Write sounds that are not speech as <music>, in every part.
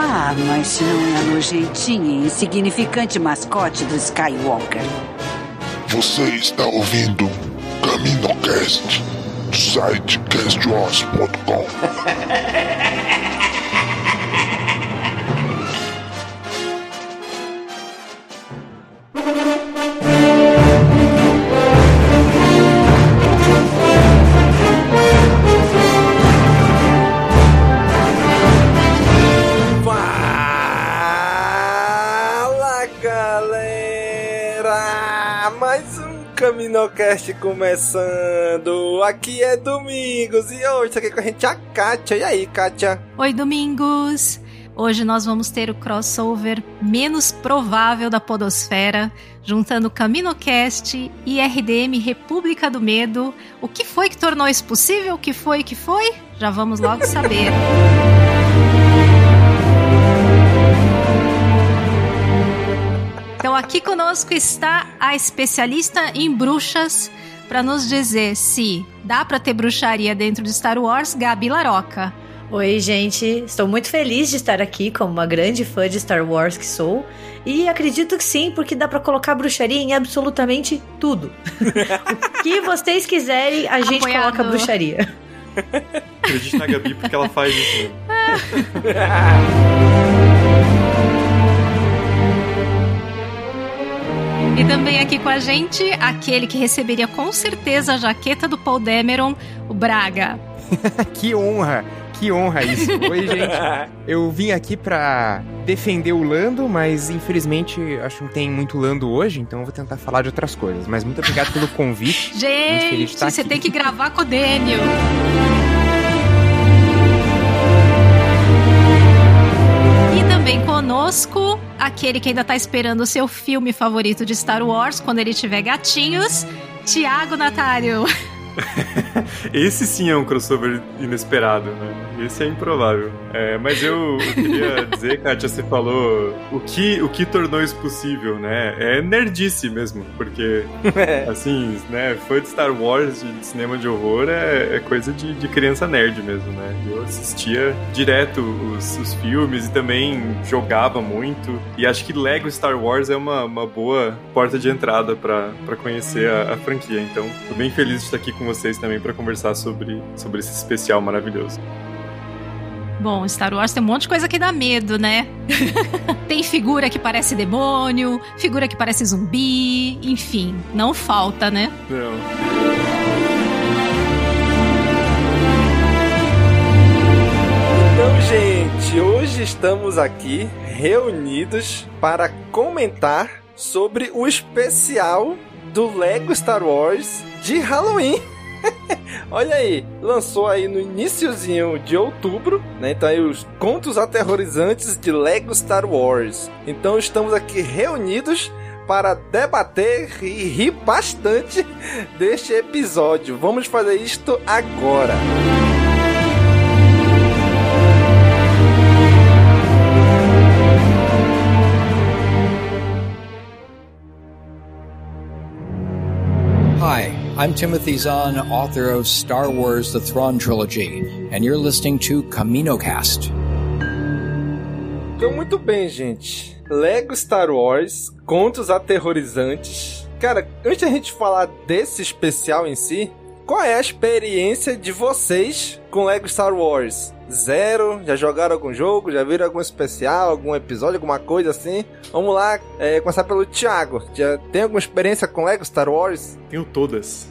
Ah, mas não é nojentinha e insignificante mascote do Skywalker. Você está ouvindo CaminoCast do site castwars.com. <laughs> Caminocast começando! Aqui é Domingos e hoje tá aqui com a gente a Kátia. E aí, Kátia? Oi, Domingos! Hoje nós vamos ter o crossover menos provável da Podosfera, juntando CaminoCast e RDM República do Medo. O que foi que tornou isso possível? O que foi que foi? Já vamos logo saber. Então aqui conosco está a especialista em bruxas para nos dizer se dá para ter bruxaria dentro de Star Wars, Gabi Laroca. Oi, gente. Estou muito feliz de estar aqui como uma grande fã de Star Wars que sou. E acredito que sim, porque dá pra colocar bruxaria em absolutamente tudo. <laughs> o que vocês quiserem, a gente Apoiado. coloca bruxaria. Acredite na Gabi porque ela faz isso. <laughs> E também aqui com a gente, aquele que receberia com certeza a jaqueta do Paul Dameron, o Braga. <laughs> que honra! Que honra isso. Oi, gente. <laughs> Eu vim aqui pra defender o Lando, mas infelizmente acho que não tem muito Lando hoje, então eu vou tentar falar de outras coisas. Mas muito obrigado pelo convite. Muito feliz de Gente, estar você aqui. tem que gravar com o Daniel. Também conosco, aquele que ainda tá esperando o seu filme favorito de Star Wars quando ele tiver gatinhos, Tiago Natário. <laughs> <laughs> Esse sim é um crossover inesperado, né? Esse é improvável. É, mas eu, eu queria <laughs> dizer, Kátia, você falou o que, o que tornou isso possível, né? É nerdice mesmo, porque, <laughs> assim, né, fã de Star Wars, de cinema de horror, é, é coisa de, de criança nerd mesmo, né? Eu assistia direto os, os filmes e também jogava muito. E acho que Lego Star Wars é uma, uma boa porta de entrada pra conhecer a, a franquia. Então, tô bem feliz de estar aqui com vocês também pra conversar sobre, sobre esse especial maravilhoso. Bom, Star Wars tem um monte de coisa que dá medo, né? <laughs> tem figura que parece demônio, figura que parece zumbi, enfim, não falta, né? Não. Então, gente, hoje estamos aqui reunidos para comentar sobre o especial do Lego Star Wars de Halloween. <laughs> Olha aí, lançou aí no iniciozinho de outubro, né? Então aí os contos aterrorizantes de Lego Star Wars. Então estamos aqui reunidos para debater e rir bastante <laughs> deste episódio. Vamos fazer isto agora. Hi, I'm Timothy Zahn, author of Star Wars The Thrawn Trilogy, and you're listening to CaminoCast. Então, muito bem, gente. Lego Star Wars, contos aterrorizantes. Cara, antes da gente falar desse especial em si, qual é a experiência de vocês com Lego Star Wars? Zero? Já jogaram algum jogo? Já viram algum especial, algum episódio, alguma coisa assim? Vamos lá, é, começar pelo Thiago. Já tem alguma experiência com Lego Star Wars? Tenho todas.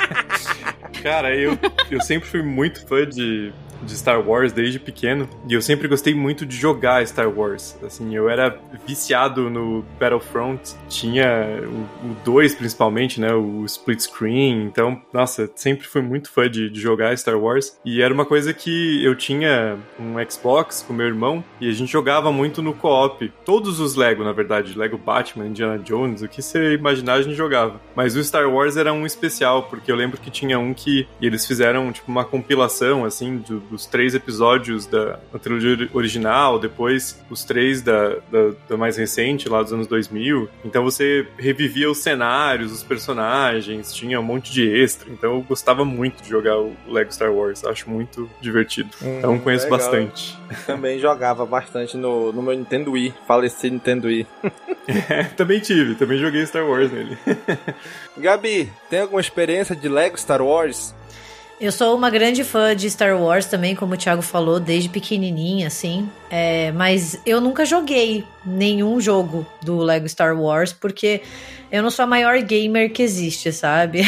<laughs> Cara, eu, eu sempre fui muito fã de, de Star Wars desde pequeno e eu sempre gostei muito de jogar Star Wars. Assim, eu era viciado no Battlefront, tinha o 2 principalmente, né, o split screen. Então, nossa, sempre fui muito fã de, de, jogar Star Wars e era uma coisa que eu tinha um Xbox com meu irmão e a gente jogava muito no co-op. Todos os Lego, na verdade, Lego Batman, Indiana Jones, o que você imaginar a gente jogava. Mas o Star Wars era um especial porque eu lembro que tinha um que eles fizeram tipo uma compilação assim do, dos três episódios da, da trilogia original, depois os três da, da, da, mais recente, lá dos anos 2000. Então você revivia os cenários, os personagens, tinha um monte de extra. Então eu gostava muito de jogar o Lego Star Wars, acho muito divertido. Hum, então conheço legal. bastante. <laughs> Também jogava bastante no, no meu Nintendo Wii, falecido Nintendo Wii. <laughs> é, também tive, também joguei Star Wars nele. <laughs> Gabi, tem alguma experiência de Lego Star Wars? Eu sou uma grande fã de Star Wars também, como o Thiago falou, desde pequenininha, assim. É, mas eu nunca joguei nenhum jogo do Lego Star Wars, porque eu não sou a maior gamer que existe, sabe?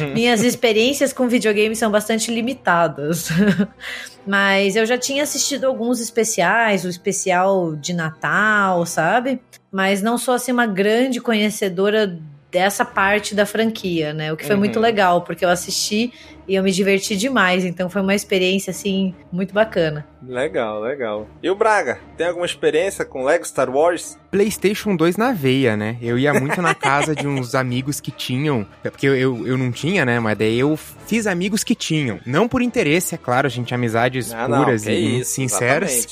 Uhum. <laughs> Minhas experiências com videogame são bastante limitadas. <laughs> mas eu já tinha assistido alguns especiais, o especial de Natal, sabe? Mas não sou, assim, uma grande conhecedora dessa parte da franquia, né? O que foi uhum. muito legal, porque eu assisti e eu me diverti demais, então foi uma experiência assim muito bacana. Legal, legal. E o Braga, tem alguma experiência com Lego Star Wars? PlayStation 2 na veia, né? Eu ia muito na casa de uns amigos que tinham, porque eu, eu, eu, não tinha, né? Mas daí eu fiz amigos que tinham. Não por interesse, é claro, a gente tinha amizades ah, puras não, e isso, sinceras.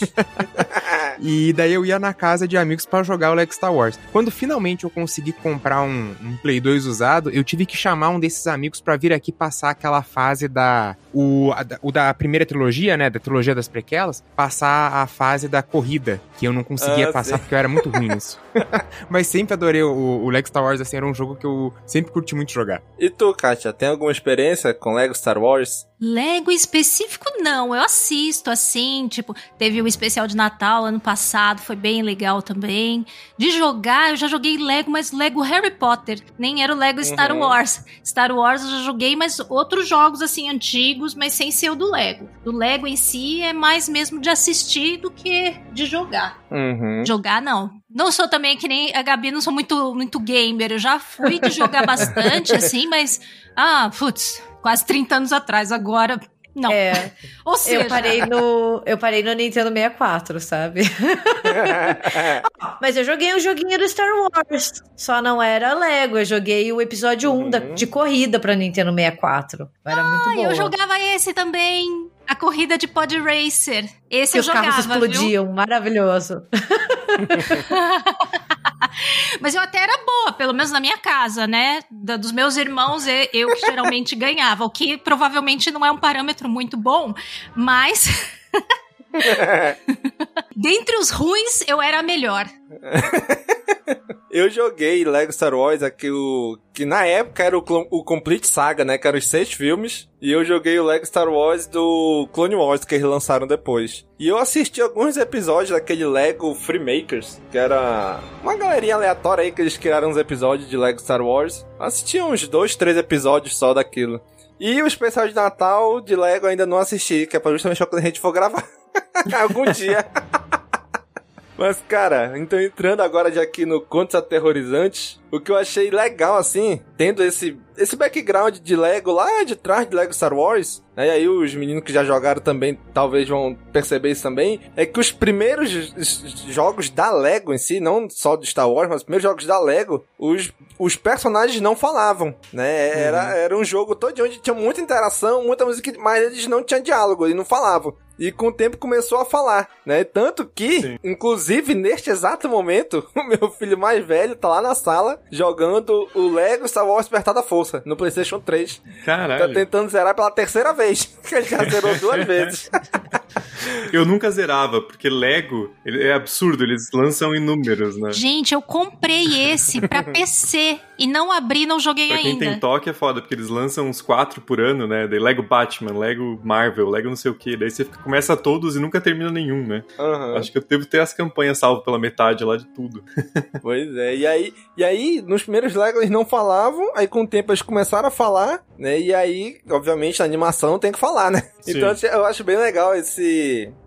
<laughs> e daí eu ia na casa de amigos para jogar o Lego Star Wars. Quando finalmente eu consegui comprar um, um Play 2 usado, eu tive que chamar um desses amigos para vir aqui passar aquela fase da o, a, o da primeira trilogia, né? Da trilogia das prequelas, passar a fase da corrida, que eu não conseguia ah, passar sim. porque eu era muito ruim nisso. <laughs> Mas sempre adorei o, o Lego Star Wars, assim, era um jogo que eu sempre curti muito jogar. E tu, Kátia, tem alguma experiência com Lego Star Wars? Lego específico não, eu assisto assim, tipo, teve um especial de Natal ano passado, foi bem legal também. De jogar, eu já joguei Lego, mas Lego Harry Potter, nem era o Lego Star uhum. Wars. Star Wars eu já joguei, mas outros jogos assim antigos, mas sem ser o do Lego. Do Lego em si é mais mesmo de assistir do que de jogar. Uhum. Jogar não. Não sou também que nem a Gabi, não sou muito muito gamer. Eu já fui de jogar <laughs> bastante assim, mas ah, putz, quase 30 anos atrás. Agora, não. É. <laughs> Ou seja, eu parei no, eu parei no Nintendo 64, sabe? <laughs> Mas eu joguei o um joguinho do Star Wars, só não era Lego. Eu joguei o episódio uhum. 1 da, de corrida para Nintendo 64. Era ah, muito bom. eu jogava esse também. A corrida de Pod Racer. Esse que eu os jogava, carros explodiam, viu? maravilhoso. <laughs> <laughs> Mas eu até era boa, pelo menos na minha casa, né? Da, dos meus irmãos, eu que geralmente <laughs> ganhava, o que provavelmente não é um parâmetro muito bom, mas. <laughs> <laughs> Dentre os ruins, eu era a melhor. <laughs> eu joguei Lego Star Wars, aqui, o, que na época era o, o Complete Saga, né? Que eram os seis filmes. E eu joguei o Lego Star Wars do Clone Wars, que eles lançaram depois. E eu assisti alguns episódios daquele Lego Freemakers, que era uma galerinha aleatória aí que eles criaram uns episódios de Lego Star Wars. Assisti uns dois, três episódios só daquilo. E o especial de Natal de Lego ainda não assisti, que é pra justamente quando a gente for gravar. <laughs> <laughs> Algum dia. Mas, cara, então entrando agora de aqui no Contos Aterrorizantes, o que eu achei legal, assim, tendo esse, esse background de Lego lá de trás de Lego Star Wars, né, e aí os meninos que já jogaram também talvez vão perceber isso também, é que os primeiros jogos da Lego em si, não só de Star Wars, mas os primeiros jogos da Lego, os, os personagens não falavam, né, era, uhum. era um jogo todo onde tinha muita interação, muita música, mas eles não tinham diálogo, eles não falavam. E com o tempo começou a falar, né? Tanto que, Sim. inclusive, neste exato momento, <laughs> o meu filho mais velho tá lá na sala jogando o Lego Star Wars Despertar da Força no PlayStation 3. Caralho. Tá tentando zerar pela terceira vez, <laughs> ele já zerou duas <laughs> vezes. Eu nunca zerava, porque Lego ele é absurdo, eles lançam inúmeros, né? Gente, eu comprei esse pra <laughs> PC e não abri, não joguei Pra quem ainda. tem toque é foda, porque eles lançam uns quatro por ano, né? Daí Lego Batman, Lego Marvel, Lego não sei o que. Daí você fica- começa todos e nunca termina nenhum, né? Aham. Acho que eu devo ter as campanhas salvas pela metade lá de tudo. <laughs> Pois é, e aí, e aí, nos primeiros Lego eles não falavam, aí com o tempo eles começaram a falar, né? E aí, obviamente, na animação tem que falar, né? Sim. Então eu acho bem legal esse,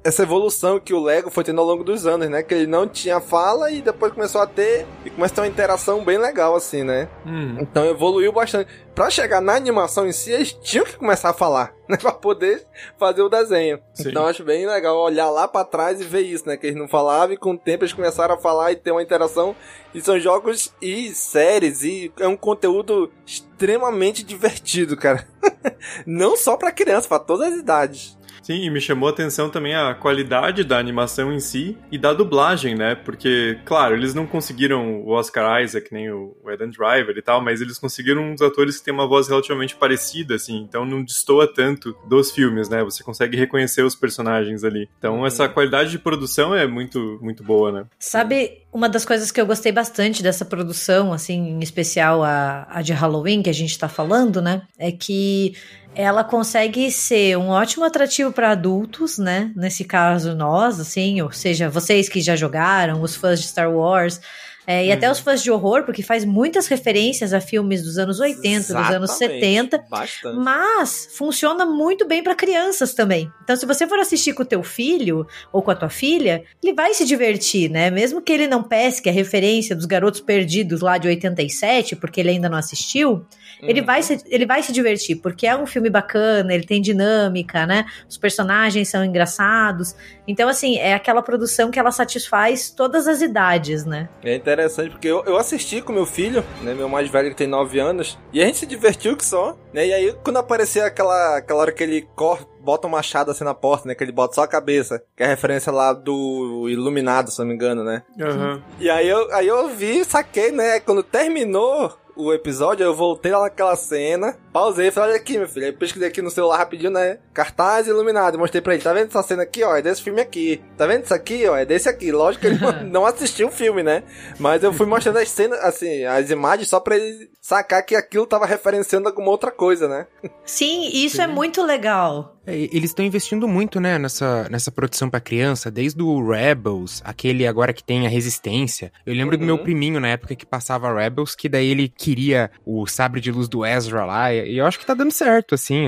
essa evolução que o Lego foi tendo ao longo dos anos, né? Que ele não tinha fala e depois começou a ter, e começa a ter uma interação bem legal, assim, né? Hum. Então evoluiu bastante. Pra chegar na animação em si, eles tinham que começar a falar, <laughs> né? Pra poder fazer o desenho. Sim. Então eu acho bem legal olhar lá pra trás e ver isso, né? Que eles não falavam e com o tempo eles começaram a falar e ter uma interação. E são jogos e séries e é um conteúdo extremamente divertido, cara. <laughs> não só pra criança, pra todas as idades. Sim, e me chamou a atenção também a qualidade da animação em si e da dublagem, né? Porque, claro, eles não conseguiram o Oscar Isaac, nem o Adam Driver e tal, mas eles conseguiram uns atores que têm uma voz relativamente parecida, assim, então não destoa tanto dos filmes, né? Você consegue reconhecer os personagens ali. Então, essa qualidade de produção é muito, muito boa, né? Sabe, uma das coisas que eu gostei bastante dessa produção, assim, em especial a, a de Halloween, que a gente tá falando, né? É que ela consegue ser um ótimo atrativo para adultos, né? Nesse caso, nós, assim, ou seja, vocês que já jogaram, os fãs de Star Wars. é, e até os fãs de horror, porque faz muitas referências a filmes dos anos 80, dos anos Exatamente. 70. Bastante. Mas funciona muito bem para crianças também. Então, se você for assistir com o teu filho ou com a tua filha, ele vai se divertir, né? Mesmo que ele não pesque a referência dos Garotos Perdidos lá de 87, porque ele ainda não assistiu, ele, vai se, ele vai se divertir, porque é um filme bacana, ele tem dinâmica, né? Os personagens são engraçados. Então, assim, é aquela produção que ela satisfaz todas as idades, né? É interessante porque eu, eu assisti com meu filho, né, meu mais velho que tem 9 anos, e a gente se divertiu que só, né? E aí quando aparecia aquela, aquela hora que ele corta, bota um machado assim na porta, né, que ele bota só a cabeça, que é a referência lá do Iluminado, se eu não me engano, né? Aham. E aí eu, aí eu vi, saquei, né? Quando terminou o episódio, eu voltei lá naquela cena, pausei e falei, olha aqui, meu filho. Aí pesquisei aqui no celular rapidinho, né? Cartaz iluminado. Mostrei pra ele, tá vendo essa cena aqui, ó? É desse filme aqui. Tá vendo isso aqui, ó? É desse aqui. Lógico que ele não- <laughs> não assistiu o filme, né? Mas eu fui mostrando as cenas, assim, as imagens só pra ele sacar que aquilo tava referenciando alguma outra coisa, né? Sim, isso é muito legal. É, Eles estão investindo muito, né, nessa, nessa produção pra criança, desde o Rebels, aquele agora que tem a Resistência. Eu lembro do meu Uhum. priminho na época que passava Rebels, que daí ele queria o sabre de luz do Ezra lá, e eu acho que tá dando certo, assim.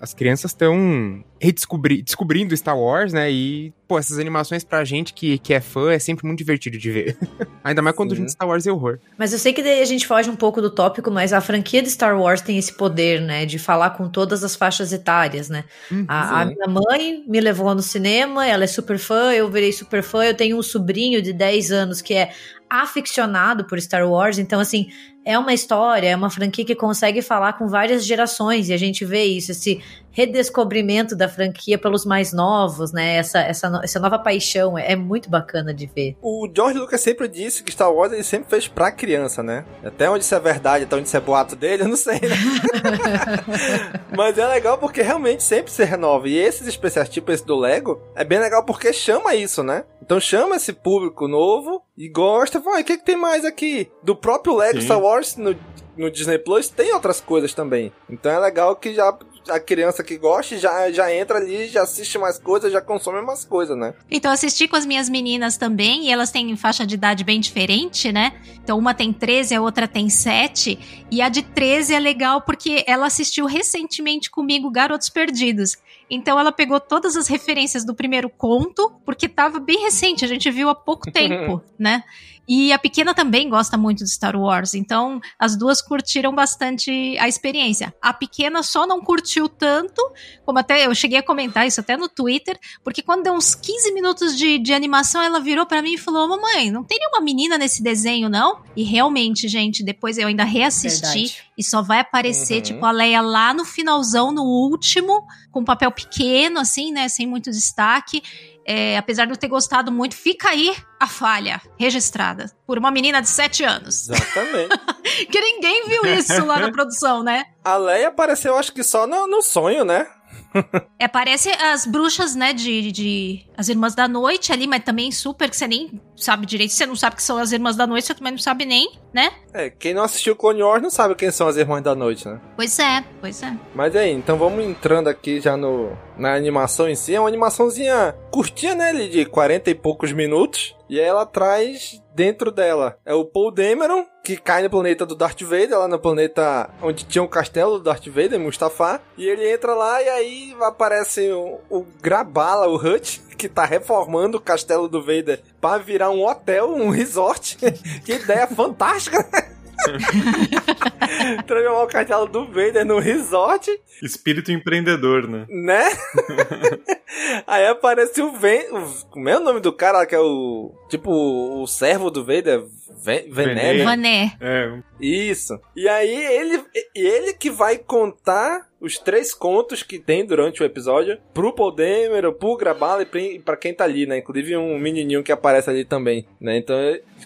As crianças estão redescobri descobrindo Star Wars, né, e, pô, essas animações pra gente que, que é fã é sempre muito divertido de ver. <laughs> Ainda mais quando a gente Star Wars é horror. Mas eu sei que daí a gente foge um pouco do tópico, mas a franquia de Star Wars tem esse poder, né? De falar com todas as faixas etárias, né? A, a sim. minha mãe me levou no cinema, ela é super fã, eu virei super fã. Eu tenho um sobrinho de 10 anos que é aficionado por Star Wars, então, assim, é uma história, é uma franquia que consegue falar com várias gerações, e a gente vê isso, esse redescobrimento da franquia pelos mais novos, né? Essa, essa, essa nova paixão, é, é muito bacana de ver. O George Lucas sempre disse que Star Wars ele sempre fez pra criança, né? Até onde isso é verdade, até onde isso é boato dele, eu não sei, né? <laughs> Mas é legal porque realmente sempre se renova. E esses especiais, tipo esse do Lego, é bem legal porque chama isso, né? Então chama esse público novo e gosta. Vai, o que, que tem mais aqui? Do próprio Lego Sim. Star Wars no, no Disney Plus tem outras coisas também. Então é legal que já a criança que gosta já, já entra ali, já assiste mais coisas, já consome mais coisas, né? Então, eu assisti com as minhas meninas também, e elas têm faixa de idade bem diferente, né? Então, uma tem 13, a outra tem 7. E a de 13 é legal porque ela assistiu recentemente comigo Garotos Perdidos. Então, ela pegou todas as referências do primeiro conto, porque tava bem recente, a gente viu há pouco <laughs> tempo, né? E a pequena também gosta muito de Star Wars, então as duas curtiram bastante a experiência. A pequena só não curtiu tanto, como até eu cheguei a comentar isso até no Twitter, porque quando deu uns 15 minutos de, de animação, ela virou pra mim e falou: Mamãe, não tem nenhuma menina nesse desenho, não? E realmente, gente, depois eu ainda reassisti Verdade. e só vai aparecer, Uhum. tipo, a Leia lá no finalzão, no último, com um papel pequeno, assim, né? Sem muito destaque. É, apesar de eu ter gostado muito, fica aí a falha registrada por uma menina de 7 anos. Exatamente. <laughs> que ninguém viu isso lá na <laughs> produção, né? A Leia apareceu, acho que só no, no sonho, né? É, parece as bruxas, né, de, de as Irmãs da Noite ali, mas também super que você nem sabe direito. Você não sabe que são as Irmãs da Noite, você também não sabe nem, né? É, quem não assistiu Clone Wars não sabe quem são as Irmãs da Noite, né? Pois é, pois é. Mas aí, então vamos entrando aqui já no, na animação em si. É uma animaçãozinha curtinha, né? De 40 e poucos minutos. E aí ela traz dentro dela é o Paul Dameron, que cai no planeta do Darth Vader, lá no planeta onde tinha um castelo do Darth Vader, Mustafar. E ele entra lá e aí aparece o, o Grabala, o Hut, que tá reformando o castelo do Vader pra virar um hotel, um resort. <laughs> que ideia fantástica? <laughs> Transformar o castelo do Vader num resort. Espírito empreendedor, né? Né? <laughs> Aí aparece o Ven... Como é o nome do cara que é o... Tipo, o servo do Vader? Ven... Vené, né? Vané. É. Isso. E aí ele, ele que vai contar os três contos que tem durante o episódio pro Paul Dameron, pro Grabala e pra quem tá ali, né? Inclusive um menininho que aparece ali também, né? Então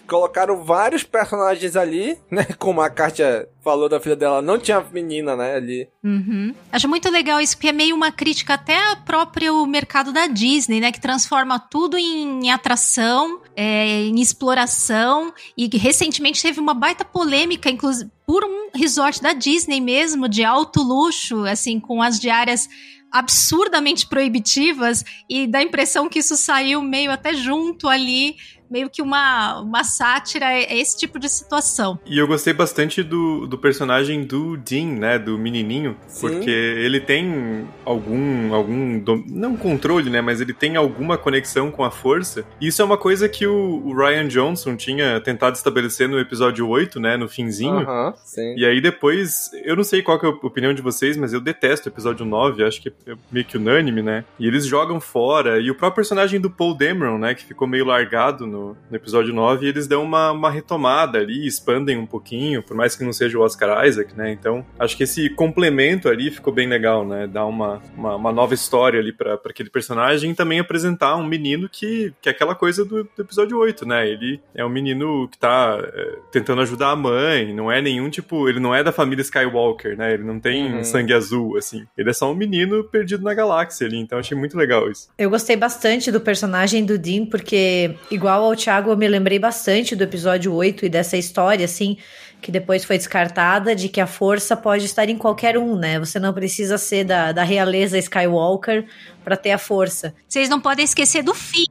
colocaram vários personagens ali, <laughs> né? Como a Katia falou da filha dela, não tinha menina, né, ali. Uhum. Acho muito legal isso, porque é meio uma crítica até ao próprio mercado da Disney, né? Que transforma tudo em atração, é, em exploração. E recentemente teve uma baita polêmica, inclusive, por um resort da Disney mesmo, de alto luxo, assim, com as diárias absurdamente proibitivas e dá a impressão que isso saiu meio até junto ali meio que uma, uma sátira a esse tipo de situação. E eu gostei bastante do, do personagem do Dean, né, do menininho, Sim. porque ele tem algum, algum, não controle, né, mas ele tem alguma conexão com a força. E isso é uma coisa que o, o Ryan Johnson tinha tentado estabelecer no episódio 8, né, no finzinho. Uh -huh, sim. E aí depois, eu não sei qual é a opinião de vocês, mas eu detesto o episódio 9, acho que é meio que unânime, né, e eles jogam fora, e o próprio personagem do Paul Dameron, né, que ficou meio largado no, no episódio 9, e eles dão uma, uma retomada ali, expandem um pouquinho, por mais que não seja o Oscar Isaac, né? Então, acho que esse complemento ali ficou bem legal, né? Dar uma, uma, uma nova história ali para aquele personagem e também apresentar um menino que, que é aquela coisa do, do episódio 8, né? Ele é um menino que tá é, tentando ajudar a mãe, não é nenhum tipo, ele não é da família Skywalker, né? Ele não tem uhum. sangue azul, assim. Ele é só um menino perdido na galáxia ali, então achei muito legal isso. Eu gostei bastante do personagem do Dean, porque, igual ao Thiago, eu me lembrei bastante do episódio 8 e dessa história, assim, que depois foi descartada, de que a força pode estar em qualquer um, né? Você não precisa ser da, da realeza Skywalker para ter a força. Vocês não podem esquecer do fim.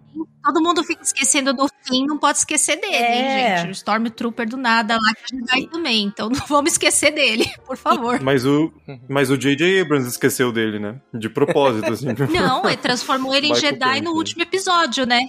Todo mundo fica esquecendo do fim, não pode esquecer dele, é. hein, gente? O Stormtrooper do nada lá que Jedi também. Então não <laughs> vamos esquecer dele, por favor. Mas o mas o J.J. Abrams esqueceu dele, né? De propósito, assim. <laughs> Não, ele transformou ele em Jedi no último episódio, né?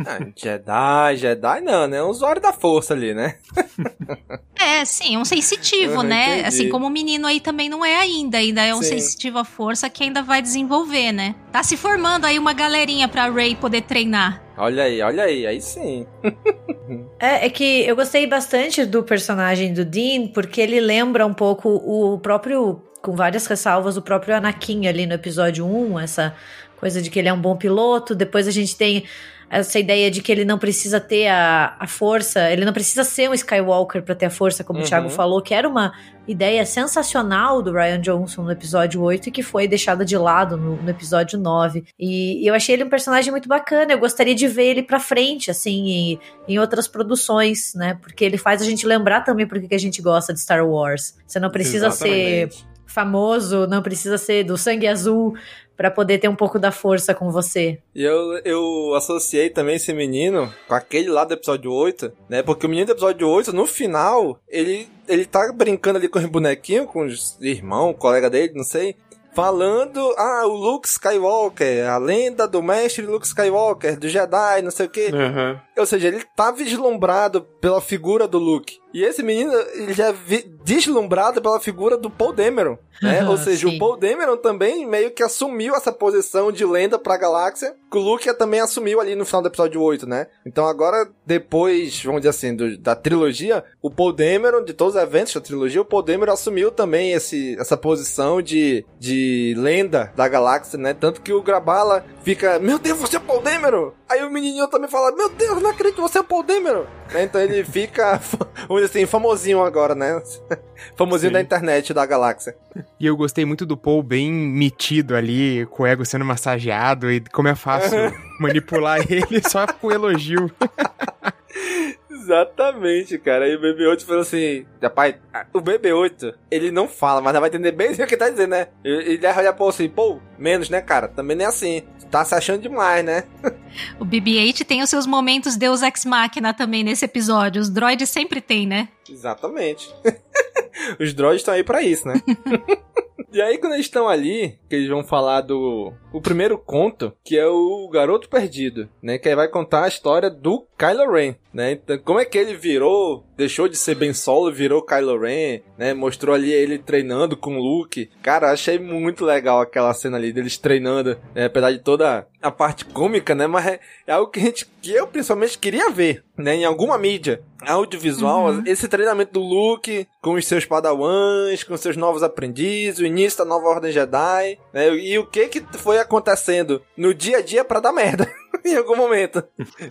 Ah, Jedi, Jedi não, né? Um usuário da força ali, né? <laughs> É, sim, um sensitivo, né? Entendi. Assim como o menino aí também não é ainda, ainda é um sim. sensitivo à força que ainda vai desenvolver, né? Tá se formando aí uma galerinha pra Ray poder treinar. Olha aí, olha aí, aí sim. <laughs> é, é que eu gostei bastante do personagem do Dean, porque ele lembra um pouco o próprio, com várias ressalvas, o próprio Anakin ali no episódio 1, essa coisa de que ele é um bom piloto. Depois a gente tem essa ideia de que ele não precisa ter a, a força, ele não precisa ser um Skywalker para ter a força, como uhum. o Thiago falou, que era uma ideia sensacional do Ryan Johnson no episódio 8 e que foi deixada de lado no, no episódio 9. E, e, eu achei ele um personagem muito bacana, eu gostaria de ver ele pra frente, assim, em, em outras produções, né? Porque ele faz a gente lembrar também porque que a gente gosta de Star Wars. Você não precisa Exatamente. ser famoso, não precisa ser do sangue azul para poder ter um pouco da força com você. E eu, eu associei também esse menino com aquele lá do episódio 8, né? Porque o menino do episódio 8, no final, ele, ele tá brincando ali com os bonequinhos, com os irmãos, colega dele, não sei falando, ah, o Luke Skywalker, a lenda do mestre Luke Skywalker, do Jedi, não sei o quê. Uhum. Ou seja, ele tá vislumbrado pela figura do Luke. E esse menino, ele já é deslumbrado pela figura do Paul Dameron, né? <laughs> Ou seja, sim. o Paul Dameron também meio que assumiu essa posição de lenda pra galáxia, que o Luke também assumiu ali no final do episódio 8, né? Então agora, depois, vamos dizer assim, do, da trilogia, o Paul Dameron, de todos os eventos da trilogia, o Paul Dameron assumiu também esse, essa posição de, de lenda da galáxia, né? Tanto que o Grabala fica, meu Deus, você é o Paul Dameron! Aí o menininho também fala, meu Deus, não acredito que você é o Paul Dameron! Então ele fica <laughs> o muito assim, famosinho agora, né? <laughs> famosinho Sim. da internet, da galáxia. E eu gostei muito do Paul bem metido ali, com o ego sendo massageado e como é fácil <laughs> manipular ele só com elogio. <laughs> Exatamente, cara. E o BB-8 falou assim: Rapaz, o BB-8, ele não fala, mas vai entender bem <laughs> o que ele tá dizendo, né? Ele ele olha pra assim, pô, menos, né, cara? Também nem é assim. Tá se achando demais, né? O BB-8 tem os seus momentos Deus Ex Machina também nesse episódio. Os droids sempre tem, né? Exatamente. <laughs> Os droids estão aí pra isso, né? <laughs> e aí, quando eles estão ali, que eles vão falar do o primeiro conto, que é o Garoto Perdido, né? Que aí vai contar a história do Kylo Ren, né? Então, como é que ele virou, deixou de ser Ben Solo, virou Kylo Ren, né? Mostrou ali ele treinando com o Luke. Cara, achei muito legal aquela cena ali deles treinando, né? apesar de toda a parte cômica, né? Mas é, é algo que a gente, que eu principalmente queria ver, né? Em alguma mídia audiovisual, Uhum. esse treinamento do Luke com os seus padawans, com seus novos aprendizes, o início da nova Ordem Jedi, né? E o que que foi acontecendo no dia a dia pra dar merda. <laughs> <laughs> em algum momento,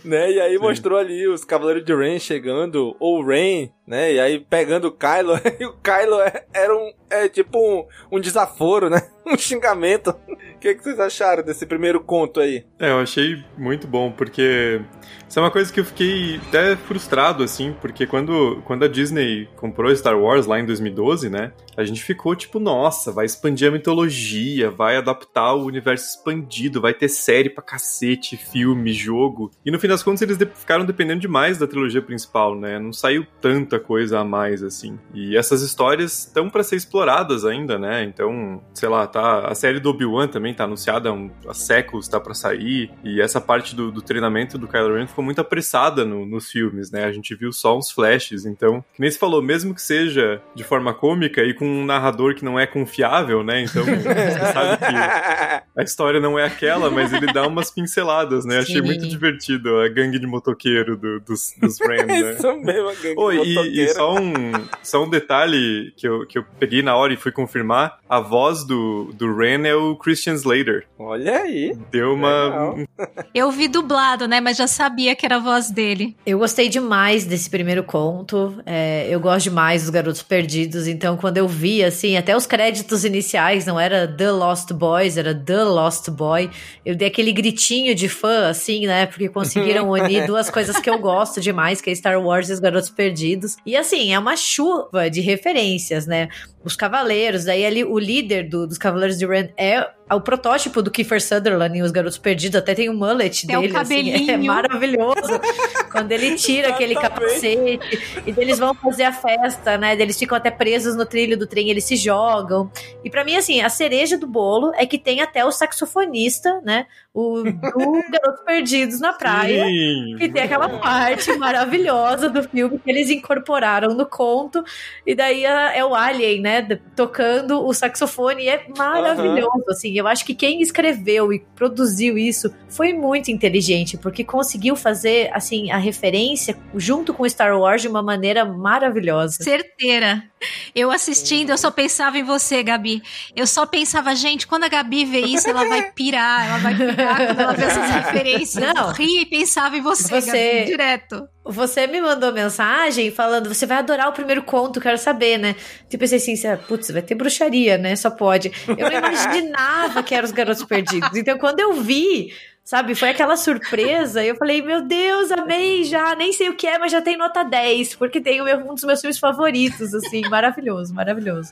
né? E aí mostrou ali os Cavaleiros de Ren chegando, ou Ren, né? E aí pegando o Kylo, <laughs> e o Kylo é- era um, é tipo um, um desaforo, né? <laughs> Um xingamento. O que, que vocês acharam desse primeiro conto aí? É, eu achei muito bom, porque isso é uma coisa que eu fiquei até frustrado, assim, porque quando, quando a Disney comprou Star Wars lá em 2012, né, a gente ficou tipo, nossa, vai expandir a mitologia, vai adaptar o universo expandido, vai ter série pra cacete, filme, jogo. E no fim das contas eles ficaram dependendo demais da trilogia principal, né, não saiu tanta coisa a mais, assim. E essas histórias estão pra ser exploradas ainda, né, então, sei lá, tá, a série do Obi-Wan também tá anunciada há, um, há séculos, tá pra sair, e essa parte do, do treinamento do Kylo Ren ficou muito apressada no- nos filmes, né, a gente viu só uns flashes, então, que nem se falou, mesmo que seja de forma cômica e com um narrador que não é confiável, né, então <laughs> você sabe que a história não é aquela, mas ele dá umas pinceladas, né, achei Sim. muito divertido a gangue de motoqueiro do- dos, dos Ren, né. <laughs> Isso mesmo, a gangue Oi, e, e só um, só um detalhe que eu, que eu peguei na hora e fui confirmar: a voz do, do Ren é o Christian Slater. Olha aí. Deu uma. <laughs> Eu vi dublado, né? Mas já sabia que era a voz dele. Eu gostei demais desse primeiro conto. é, eu gosto demais dos Garotos Perdidos. Então, quando eu vi, assim, até os créditos iniciais não era The Lost Boys, era The Lost Boy. Eu dei aquele gritinho de fã, assim, né? Porque conseguiram <laughs> unir duas coisas que eu gosto demais, que é Star Wars e os Garotos Perdidos. E assim, é uma chuva de referências, né? Os Cavaleiros, daí ali o líder do- dos Cavaleiros de Ren é o protótipo do Kiefer Sutherland em Os Garotos Perdidos, até tem o mullet Tem o dele, assim, <laughs> é cabelinho. maravilhoso. Quando ele tira aquele capacete e daí eles vão fazer a festa, né? daí Eles ficam até presos no trilho do trem, eles se jogam. E pra mim, assim, a cereja do bolo é que tem até o saxofonista, né? O do Garotos Perdidos na praia. Sim. Que tem aquela parte maravilhosa do filme que eles incorporaram no conto. E daí é é o Alien, né? D- Tocando o saxofone. E é maravilhoso, assim. Eu acho que quem escreveu e produziu isso foi muito inteligente, porque conseguiu fazer, assim, a referência junto com Star Wars de uma maneira maravilhosa. Certeira. Eu assistindo, eu só pensava em você, Gabi. Eu só pensava, gente, quando a Gabi vê isso, ela vai pirar, ela vai pirar quando ela vê essas <laughs> referências. Não. Eu ria e pensava em você, Você- Gabi, direto. Você me mandou mensagem falando, você vai adorar o primeiro conto, quero saber, né? Tipo, eu pensei assim, putz, vai ter bruxaria, né? Só pode. Eu não imaginava que eram os garotos perdidos. Então, quando eu vi, sabe, foi aquela surpresa, eu falei, meu Deus, amei já, nem sei o que é, mas já tem nota 10, porque tem um dos meus filmes favoritos, assim, maravilhoso, maravilhoso.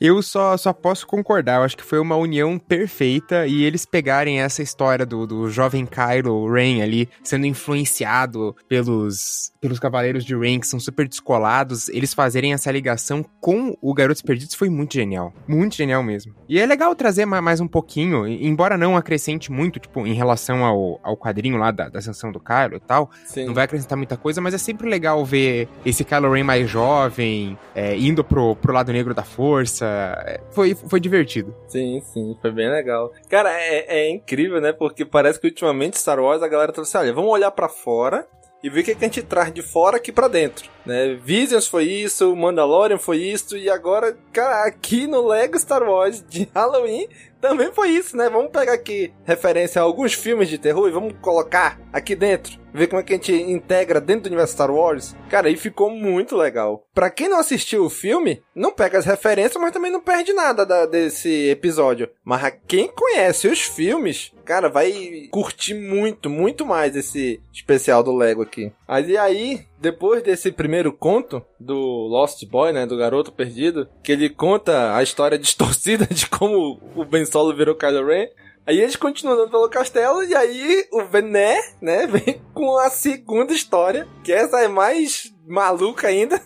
Eu só, só posso concordar, eu acho que foi uma união perfeita e eles pegarem essa história do, do jovem Kylo Ren ali sendo influenciado pelos, pelos Cavaleiros de Ren, que são super descolados, eles fazerem essa ligação com o Garotos Perdidos foi muito genial. Muito genial mesmo. E é legal trazer ma- mais um pouquinho, embora não acrescente muito, tipo, em relação ao, ao quadrinho lá da, da ascensão do Kylo e tal, Sim. não vai acrescentar muita coisa, mas é sempre legal ver esse Kylo Ren mais jovem, é, indo pro, pro lado negro da força. É, Foi, foi divertido. Sim, sim, foi bem legal. Cara, é, é incrível, né? Porque parece que ultimamente Star Wars a galera assim, olha, vamos olhar pra fora e ver o que, que a gente traz de fora aqui pra dentro, né? Visions foi isso, Mandalorian foi isso, e agora, cara, aqui no Lego Star Wars de Halloween também foi isso, né? Vamos pegar aqui referência a alguns filmes de terror e vamos colocar aqui dentro. Ver como é que a gente integra dentro do universo Star Wars. Cara, e ficou muito legal. Pra quem não assistiu o filme, não pega as referências, mas também não perde nada da, desse episódio. Mas quem conhece os filmes, cara, vai curtir muito, muito mais esse especial do Lego aqui. Mas e aí, depois desse primeiro conto do Lost Boy, né, do garoto perdido, que ele conta a história <laughs> distorcida de como o Ben Solo virou Kylo Ren, Aí eles continuam pelo castelo e aí o Vené, né, <laughs> vem com a segunda história, que essa é mais maluca ainda,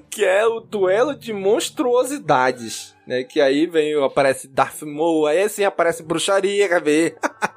<laughs> que é o duelo de monstruosidades, né, que aí vem, aparece Darth Maul, aí assim aparece bruxaria, quer ver? <laughs>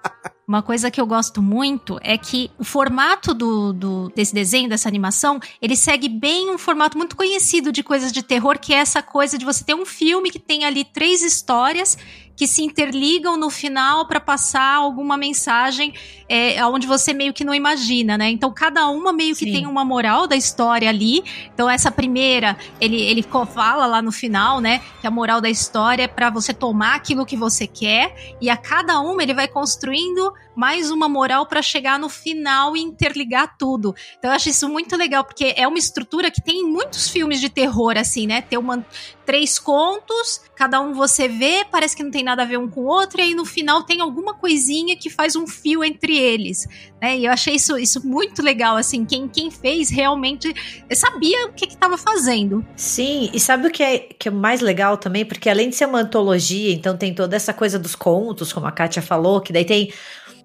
Uma coisa que eu gosto muito é que o formato do, do, desse desenho, dessa animação, ele segue bem um formato muito conhecido de coisas de terror, que é essa coisa de você ter um filme que tem ali três histórias que se interligam no final para passar alguma mensagem é, onde você meio que não imagina, né? Então cada uma meio Sim. que tem uma moral da história ali. Então essa primeira, ele, ele fala lá no final, né? Que a moral da história é para você tomar aquilo que você quer e a cada uma ele vai construindo mais uma moral para chegar no final e interligar tudo. Então eu acho isso muito legal, porque é uma estrutura que tem em muitos filmes de terror, assim, né? Ter uma, três contos, cada um você vê, parece que não tem nada a ver um com o outro, e aí no final tem alguma coisinha que faz um fio entre eles. Né? E eu achei isso, isso muito legal, assim, quem, quem fez realmente sabia o que estava fazendo. Sim, e sabe o que é, que é mais legal também? Porque além de ser uma antologia, então tem toda essa coisa dos contos, como a Kátia falou, que daí tem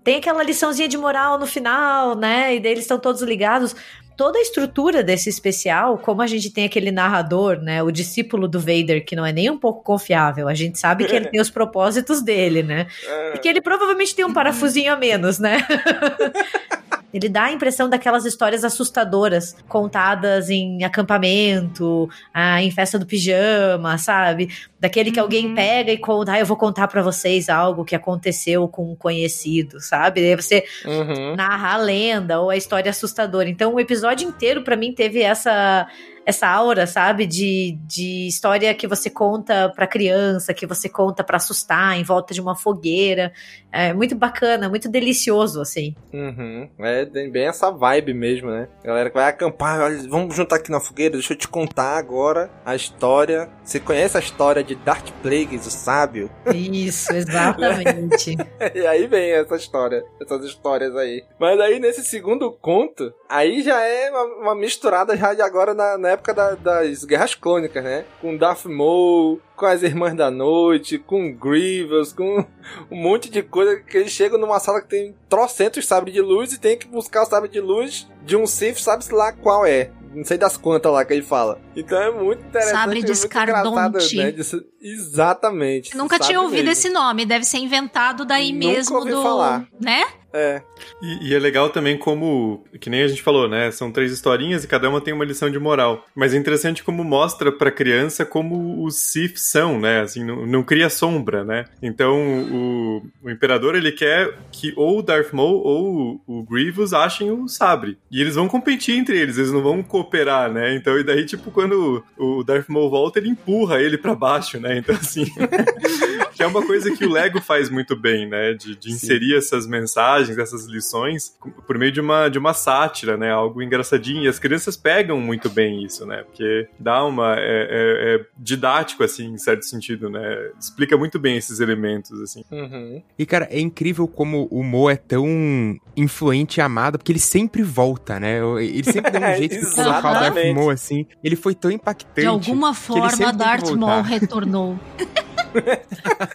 tem aquela liçãozinha de moral no final, né? E daí eles estão todos ligados. Toda a estrutura desse especial, como a gente tem aquele narrador, né? O discípulo do Vader, que não é nem um pouco confiável, a gente sabe que ele <laughs> tem os propósitos dele, né? Porque ele provavelmente tem um parafusinho a menos, né? <laughs> Ele dá a impressão daquelas histórias assustadoras contadas em acampamento, ah, em festa do pijama, sabe? Daquele que uhum. alguém pega e conta, ah, eu vou contar para vocês algo que aconteceu com um conhecido, sabe? Aí você uhum. narra a lenda ou a história assustadora. Então o episódio inteiro para mim teve essa essa aura, sabe? De, de história que você conta pra criança, que você conta para assustar em volta de uma fogueira. É muito bacana, muito delicioso, assim. Uhum. É, tem bem essa vibe mesmo, né? Galera que vai acampar, olha, vamos juntar aqui na fogueira, deixa eu te contar agora a história. Você conhece a história de Darth Plagueis, o sábio? Isso, exatamente. <laughs> e aí vem essa história, essas histórias aí. Mas aí nesse segundo conto, aí já é uma, uma misturada já de agora na, na época da, das Guerras Clônicas, né? Com Darth Maul, com as Irmãs da Noite, com Grievous, com um monte de coisa que eles chegam numa sala que tem trocentos sabres de luz e tem que buscar o sabre de luz de um Sith, sabe-se lá qual é. Não sei das quantas lá que ele fala. Então é muito interessante. Sabre de Scardonte. Né? Exatamente. nunca tinha ouvido mesmo. esse nome. Deve ser inventado daí Nunca mesmo ouvi do. Falar. Né? É. E, e, é legal também como, que nem a gente falou, né? São três historinhas e cada uma tem uma lição de moral. Mas é interessante como mostra pra criança como os Sith são, né? Assim, não, não cria sombra, né? Então, o, o Imperador, ele quer que ou o Darth Maul ou o, o Grievous achem o sabre. E eles vão competir entre eles, eles não vão cooperar, né? Então, e daí, tipo, quando o Darth Maul volta, ele empurra ele para baixo, né? Então, assim... <laughs> que é uma coisa que o Lego faz muito bem, né? De, de inserir essas mensagens, essas lições por meio de uma, de uma sátira, né? Algo engraçadinho. E as crianças pegam muito bem isso, né? Porque dá uma. É, é, é didático, assim, em certo sentido, né? Explica muito bem esses elementos, assim. Uhum. E, cara, é incrível como o Mo é tão influente e amado, porque ele sempre volta, né? Ele sempre dá um <laughs> jeito de colocar o Darth Maul, assim. Ele foi tão impactante. De alguma forma, Darth Maul retornou. <laughs>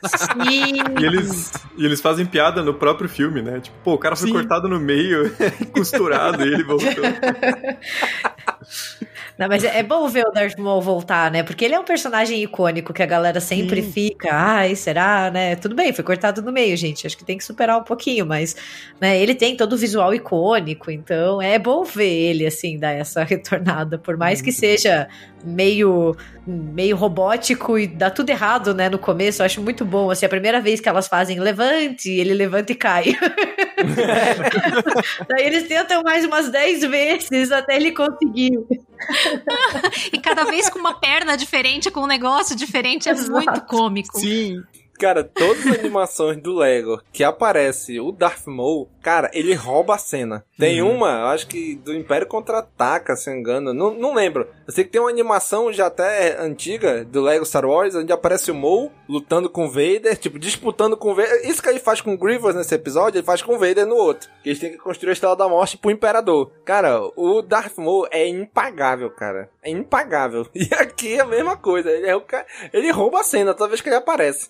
Sim. E eles, e eles fazem piada no próprio filme, né? Tipo, pô, o cara foi Sim. cortado no meio, <laughs> costurado, e ele voltou. <laughs> Não, mas é bom ver o Darth Maul voltar, né? Porque ele é um personagem icônico que a galera sempre Sim. fica, ai, será, né? Tudo bem, foi cortado no meio, gente. Acho que tem que superar um pouquinho, mas né, ele tem todo o visual icônico, então é bom ver ele, assim, dar essa retornada, por mais que seja meio meio robótico e dá tudo errado, né, no começo. Eu acho muito bom, assim, a primeira vez que elas fazem levante, ele levanta e cai. <laughs> <laughs> Daí eles tentam mais umas 10 vezes até ele conseguir. <laughs> e cada vez com uma perna diferente, com um negócio diferente, é Exato. muito cômico. Sim. Cara, todas as animações do Lego que aparece o Darth Maul, cara, ele rouba a cena. Tem Uhum. uma, eu acho que do Império Contra-Ataca, se não engano. Não, não lembro. Eu sei que tem uma animação já até antiga do Lego Star Wars, onde aparece o Maul lutando com o Vader, tipo, disputando com o Vader. Isso que ele faz com o Grievous nesse episódio, ele faz com o Vader no outro. Que eles têm que construir a Estrela da Morte pro Imperador. Cara, o Darth Maul é impagável, cara. É impagável. <laughs> E aqui é a mesma coisa. Ele, é o ca... ele rouba a cena toda vez que ele aparece.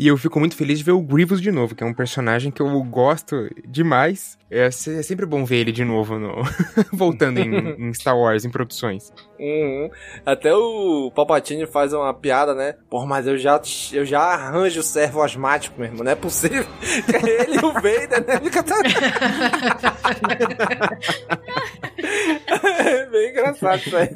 E eu fico muito feliz de ver o Grievous de novo, que é um personagem que eu gosto demais. É, é sempre bom ver ele de novo no... <laughs> voltando em, <laughs> em Star Wars, em produções. Uhum. Até o Palpatine faz uma piada, né? Pô, mas eu já, eu já arranjo o servo asmático, meu irmão. Não é possível. <laughs> É ele e o Vader, né? Fica até- é bem engraçado isso aí.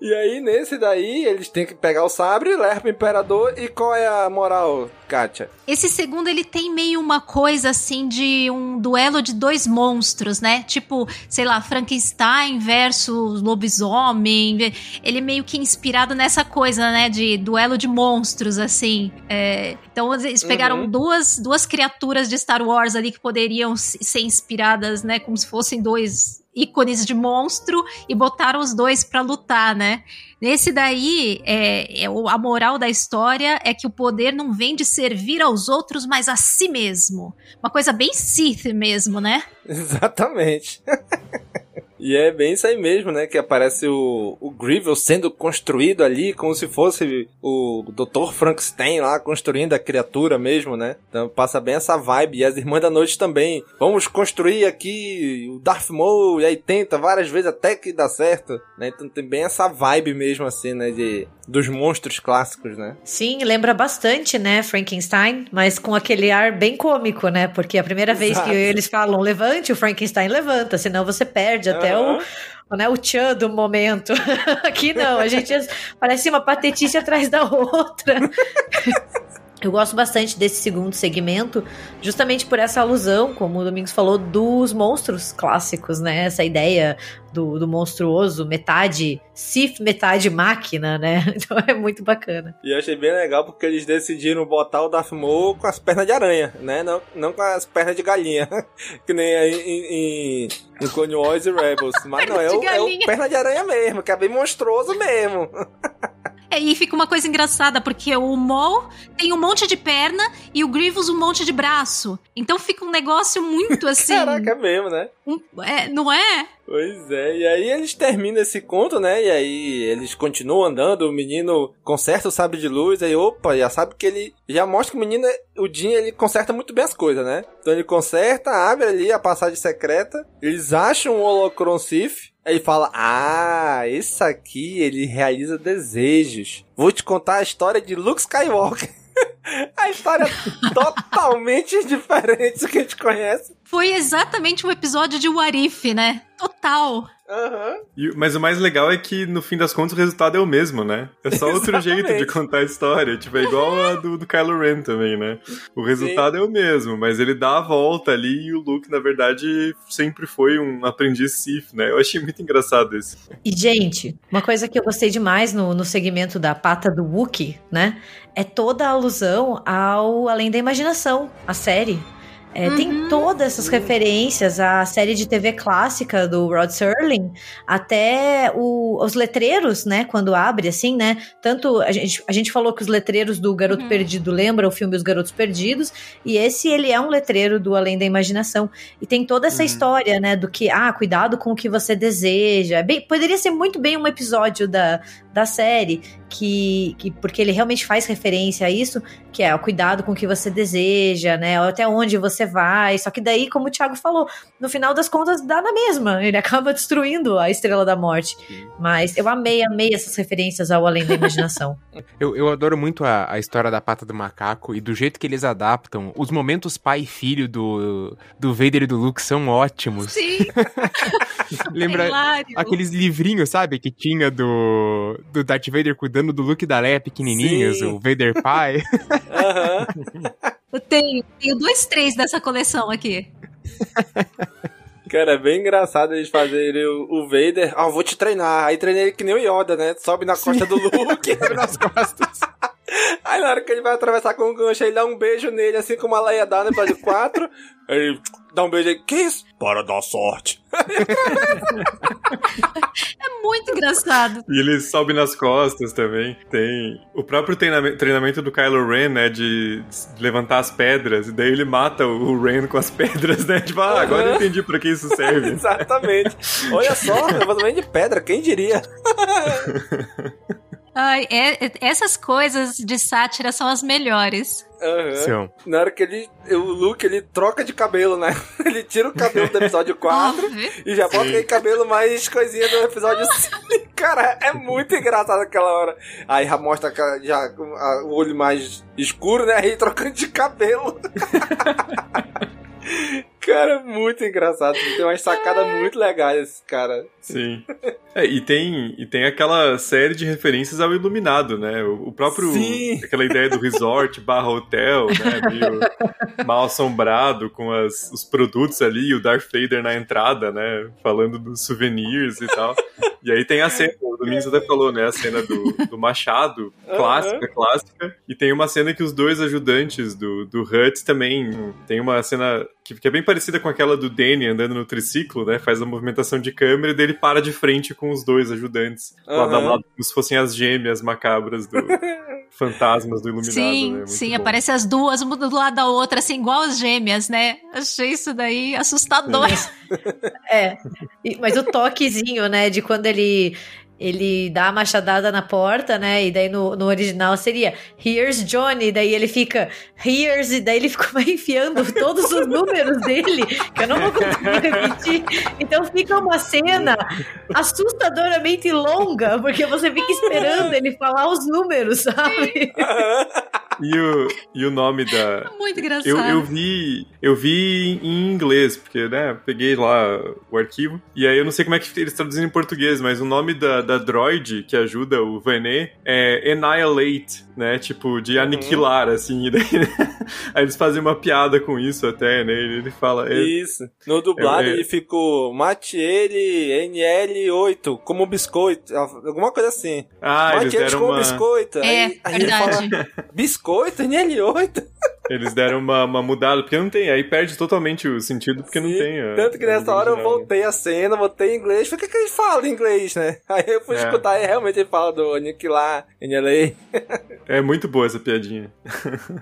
E aí, nesse daí, eles têm que pegar o sabre, levar pro Imperador. E qual é a moral, Kátia? Esse segundo, ele tem meio uma coisa assim de um duelo de dois monstros, né? Tipo, sei lá, Frankenstein versus lobisomem. Ele meio que inspirado nessa coisa, né? De duelo de monstros, assim. É, então, eles pegaram Uhum. duas, duas criaturas de Star Wars ali que poderiam ser inspiradas, né? Como se fossem dois ícones de monstro e botaram os dois pra lutar, né? Nesse daí, é, é a moral da história é que o poder não vem de servir aos outros, mas a si mesmo. Uma coisa bem Sith mesmo, né? <laughs> Exatamente. <laughs> E é bem isso aí mesmo, né? Que aparece o, o Grievous sendo construído ali como se fosse o Dr. Frankenstein lá construindo a criatura mesmo, né? Então passa bem essa vibe. E as Irmãs da Noite também. Vamos construir aqui o Darth Maul. E aí tenta várias vezes até que dá certo, né? Então tem bem essa vibe mesmo assim, né? De, dos monstros clássicos, né? Sim, lembra bastante, né, Frankenstein, mas com aquele ar bem cômico, né? Porque a primeira vez Exato. que eles falam levante, o Frankenstein levanta, senão você perde até Aham. o, né, o tchan do momento. <laughs> Aqui não, a gente parece uma patetice atrás da outra. <laughs> Eu gosto bastante desse segundo segmento, justamente por essa alusão, como o Domingos falou, dos monstros clássicos, né? Essa ideia do, do monstruoso, metade Sith, metade máquina, né? <laughs> Então é muito bacana. E eu achei bem legal porque eles decidiram botar o Darth Maul com as pernas de aranha, né? Não, não com as pernas de galinha. <laughs> que nem aí em, em, em Clone Wars e Rebels. Mas não, é o, é o perna de aranha mesmo, que é bem monstruoso mesmo. <laughs> É, e fica uma coisa engraçada, porque o Maul tem um monte de perna e o Grievous um monte de braço. Então fica um negócio muito <laughs> assim. Caraca, é mesmo, né? um- é, não é? Pois é, e aí eles terminam esse conto, né? E aí eles continuam andando, o menino conserta o sabre de luz, aí opa, já sabe que ele. Já mostra que o menino, o Jim, ele conserta muito bem as coisas, né? Então ele conserta, abre ali a passagem secreta, eles acham o Holocron Sith, ele fala: Ah, esse aqui ele realiza desejos. Vou te contar a história de Luke Skywalker. <laughs> a história é totalmente <laughs> diferente do que a gente conhece. Foi exatamente um episódio de What If, né? Total. E- mas o mais legal é que, no fim das contas, o resultado é o mesmo, né? É só outro jeito de contar a história. Tipo, é igual a do, do Kylo Ren também, né? O resultado é o mesmo, mas ele dá a volta ali e o Luke, na verdade, sempre foi um aprendiz Sith, né? Eu achei muito engraçado isso. E, gente, uma coisa que eu gostei demais no, no segmento da pata do Wookie, né? É toda a alusão ao Além da Imaginação, a série. É, Tem todas essas referências à série de TV clássica do Rod Serling, até o- os letreiros, né? Quando abre, assim, né? Tanto a gente, a gente falou que os letreiros do Garoto Perdido lembram o filme Os Garotos Perdidos, e esse ele é um letreiro do Além da Imaginação. E tem toda essa história, né? Do que, ah, cuidado com o que você deseja. Bem, poderia ser muito bem um episódio da, da série, que, que porque ele realmente faz referência a isso, que é o cuidado com o que você deseja, né? Até onde você vai. Só que daí, como o Thiago falou, no final das contas dá na mesma. Ele <laughs> acaba destruindo a Estrela da Morte. Mas eu amei, amei essas referências ao Além da Imaginação. <laughs> Eu, eu adoro muito a, a história da pata do macaco e do jeito que eles adaptam. Os momentos pai e filho do, do Vader e do Luke são ótimos. Sim. <laughs> Lembra Hilário. aqueles livrinhos, sabe? Que tinha do, do Darth Vader cuidando do Luke e da Leia pequenininhos, Sim. o Vader pai. Eu tenho, tenho dois, três dessa coleção aqui. <laughs> Cara, é bem engraçado eles fazerem o, o Vader. Ah, vou te treinar. Aí treinei ele que nem o Yoda, né? Sobe na costa do Luke. <laughs> nas costas. Aí na hora que ele vai atravessar com o gancho, ele dá um beijo nele, assim como a Leia dá no episódio 4. Ele dá um beijo aí. Que isso? Para dar sorte. <laughs> É muito engraçado. E ele sobe nas costas também. Tem o próprio treinamento, treinamento do Kylo Ren, né? De levantar as pedras. E daí ele mata o Ren com as pedras, né? Tipo, ah, agora eu entendi pra que isso serve. <laughs> Exatamente. Olha só, levantamento de pedra, quem diria? <laughs> Ai, é- é- essas coisas de sátira são as melhores. Aham. Na hora que ele. O Luke, ele troca de cabelo, né? <laughs> Ele tira o cabelo do episódio <laughs> 4 e já bota aquele cabelo mais coisinha do episódio <laughs> 5. Cara, é muito engraçado aquela hora. Aí já mostra já o olho mais escuro, né? Aí trocando de cabelo. cara, é muito engraçado. Tem umas sacadas muito legais esse cara. Sim. É, e tem, e tem aquela série de referências ao Iluminado, né? O, o próprio. Sim. Aquela ideia do resort <laughs> barra hotel, né? Meio mal assombrado com as, os produtos ali, e o Darth Vader na entrada, né? Falando dos souvenirs e tal. E aí tem a cena, o Domingos até falou, né? A cena do, do machado, clássica, Aham. clássica. E tem uma cena que os dois ajudantes do, do Hut também. Tem uma cena que, que é bem parecida com aquela do Danny andando no triciclo, né? Faz a movimentação de câmera e dele para de frente com os dois ajudantes. Lado a lado, como se fossem as gêmeas macabras do <laughs> fantasmas do Iluminado, sim, né? Sim, bom. aparece as duas, uma do lado da outra, assim, igual as gêmeas, né? Achei isso daí assustador. <laughs> É. E- mas o toquezinho, né, de quando ele ele dá a machadada na porta, né? E daí no, no original seria Here's Johnny, daí ele fica Here's, e daí ele <laughs> vai enfiando todos os números dele, que eu não vou conseguir repetir. Então fica uma cena assustadoramente longa, porque você fica esperando ele falar os números, sabe? E o, e o nome da. <laughs> Muito engraçado. Eu, eu vi eu vi em inglês, porque, né, peguei lá o arquivo, e aí eu não sei como é que eles traduziram em português, mas o nome da, da droid que ajuda o Vané é Annihilate, né, tipo, de aniquilar, assim, <laughs> e daí, aí eles fazem uma piada com isso até, né, ele, ele fala... é- Isso. No dublado É, é. ele ficou mate ele NL8 como biscoito, alguma coisa assim. Ah, mate eles eles como uma- biscoito. É, aí, aí ele verdade. fala biscoito NL8. <laughs> Eles deram uma, uma mudada, porque não tem, aí perde totalmente o sentido, porque não tem a... Tanto que nessa hora eu original, né? voltei a cena, voltei em inglês. Falei, o que, que ele fala em inglês, né? Aí eu fui É. escutar e realmente ele fala do Aniquilar, NLA. É muito boa essa piadinha.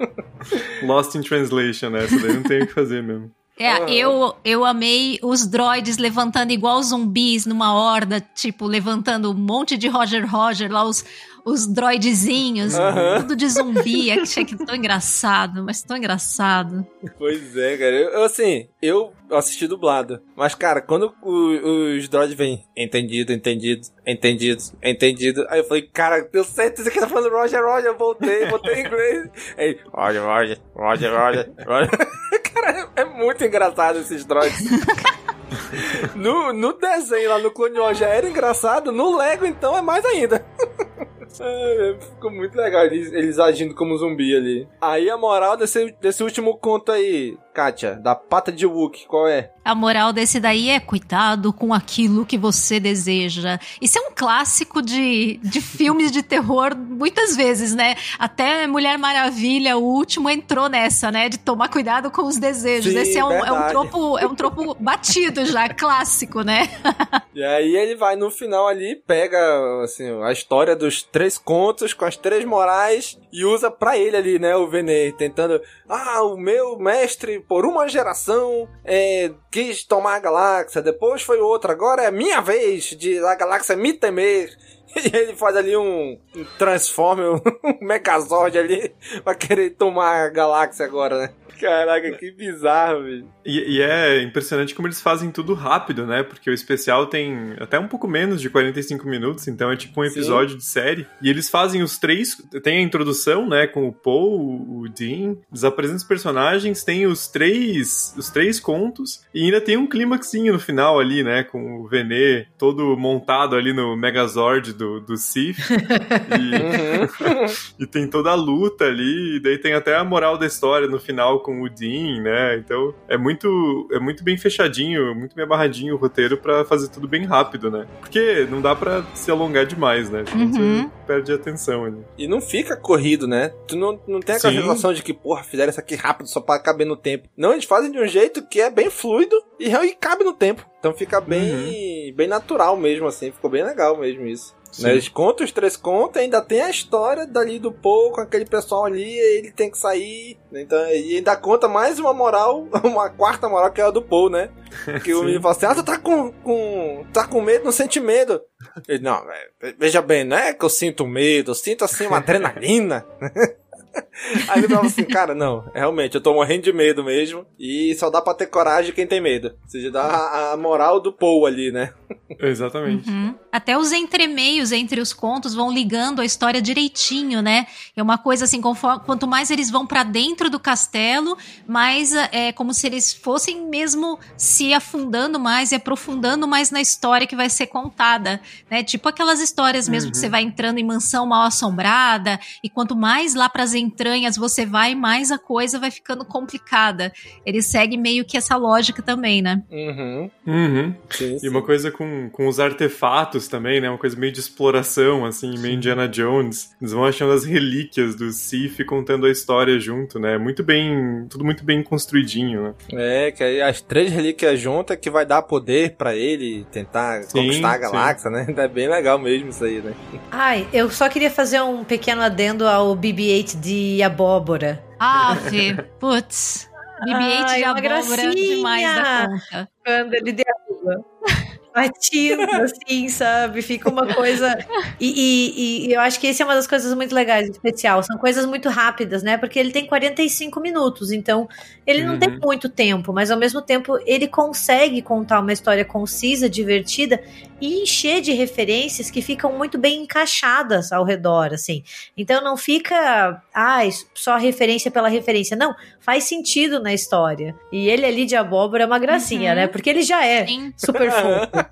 <laughs> Lost in Translation, né? Essa daí não tem o que fazer mesmo. É, eu, eu amei os droids levantando igual zumbis numa horda, tipo, levantando um monte de Roger Roger, lá os, os droidzinhos, Aham. tudo de zumbi. Achei que tão engraçado, mas tão engraçado. Pois é, cara. Eu, assim, eu assisti dublado. Mas, cara, quando o- os droids vêm, entendido, entendido, entendido, entendido. Aí eu falei, cara, deu certeza que tá falando Roger, Roger. Eu voltei, voltei em inglês. <laughs> Aí, Roger, Roger, Roger, Roger, Roger. <laughs> cara, é muito engraçado esses droids. <laughs> no, no desenho lá no Clone Wars já era engraçado, no Lego então é mais ainda. É, ficou muito legal eles, eles agindo como zumbi ali. Aí a moral desse, desse último conto aí, Kátia, da pata de Wookie, qual é? A moral desse daí é cuidado com aquilo que você deseja. Isso é um clássico de, de filmes de terror muitas vezes, né? Até Mulher Maravilha, o último, entrou nessa, né? De tomar cuidado com os desejos. Sim, Esse é um, é um tropo, é um tropo batido já, clássico, né? <laughs> E aí ele vai no final ali, pega assim, a história dos três contos com as três morais e usa pra ele ali, né, o Venê, tentando, ah, o meu mestre por uma geração é, quis tomar a galáxia, depois foi outra, agora é minha vez de a galáxia me temer. <laughs> E ele faz ali um, um Transformer, <laughs> um Megazord ali, pra querer tomar a galáxia agora, né? Caraca, que bizarro, velho. E, e é impressionante como eles fazem tudo rápido, né? Porque o especial tem até um pouco menos de 45 minutos, então é tipo um episódio de série. E eles fazem os três. Tem a introdução, né? Com o Paul, o Dean, eles apresentam os personagens, tem os três. os três contos, e ainda tem um clímaxinho no final ali, né? Com o Venê todo montado ali no Megazord do, do Sith. <laughs> E, <laughs> e tem toda a luta ali, e daí tem até a moral da história no final com o Dean, né? Então é muito, é muito bem fechadinho, muito bem amarradinho o roteiro para fazer tudo bem rápido, né? Porque não dá para se alongar demais, né? Senão Uhum. você perde a atenção ali. E não fica corrido, né? Tu não, não tem aquela Sim. sensação de que, porra, fizeram isso aqui rápido só pra caber no tempo. Não, eles fazem de um jeito que é bem fluido e, e cabe no tempo. Então fica bem, bem natural mesmo, assim. Ficou bem legal mesmo isso. Né, Eles contam os três contos, ainda tem a história dali do Paul com aquele pessoal ali, ele tem que sair. né? Então, e ainda conta mais uma moral, <laughs> uma quarta moral que é a do Paul, né? <laughs> Que o menino fala assim: Ah, tu tá com, com. tá com medo, não sente medo. Ele, não, velho, veja bem, não é que eu sinto medo, eu sinto assim uma <laughs> adrenalina. <laughs> Aí ele fala assim, cara, não, realmente, eu tô morrendo de medo mesmo. E só dá pra ter coragem quem tem medo. Ou seja, dá a, a moral do Paul ali, né? Exatamente. Uhum. Até os entremeios entre os contos vão ligando a história direitinho, né? É uma coisa assim, conforme, quanto mais eles vão pra dentro do castelo, mais é como se eles fossem mesmo se afundando mais e aprofundando mais na história que vai ser contada, né? Tipo aquelas histórias mesmo que Uhum. você vai entrando em mansão mal assombrada e quanto mais lá pras entranhas você vai, mais a coisa vai ficando complicada. Ele segue meio que essa lógica também, né? Uhum. Uhum. E uma coisa com, com os artefatos também, né? Uma coisa meio de exploração, assim, meio Indiana Jones. Eles vão achando as relíquias do Sif contando a história junto, né? Muito bem. Tudo muito bem construidinho, né? É, que aí as três relíquias juntas que vai dar poder pra ele tentar Sim, conquistar a sim. galáxia, né? <laughs> É bem legal mesmo isso aí, né? Ai, eu só queria fazer um pequeno adendo ao BB-8 de abóbora. Ave, putz. BB-8 Ai, de abóbora gracinha. demais da conta. Quando ele derruba. Batido, assim, sabe? Fica uma coisa. E, e- e eu acho que esse é uma das coisas muito legais, especial. São coisas muito rápidas, né? Porque ele tem 45 minutos, então ele não tem Uhum. muito tempo, mas ao mesmo tempo ele consegue contar uma história concisa, divertida e encher de referências que ficam muito bem encaixadas ao redor, assim. Então não fica, ai, só referência pela referência. Não, faz sentido na história. E ele ali de abóbora é uma gracinha, né? Porque ele já é super <laughs> fofo.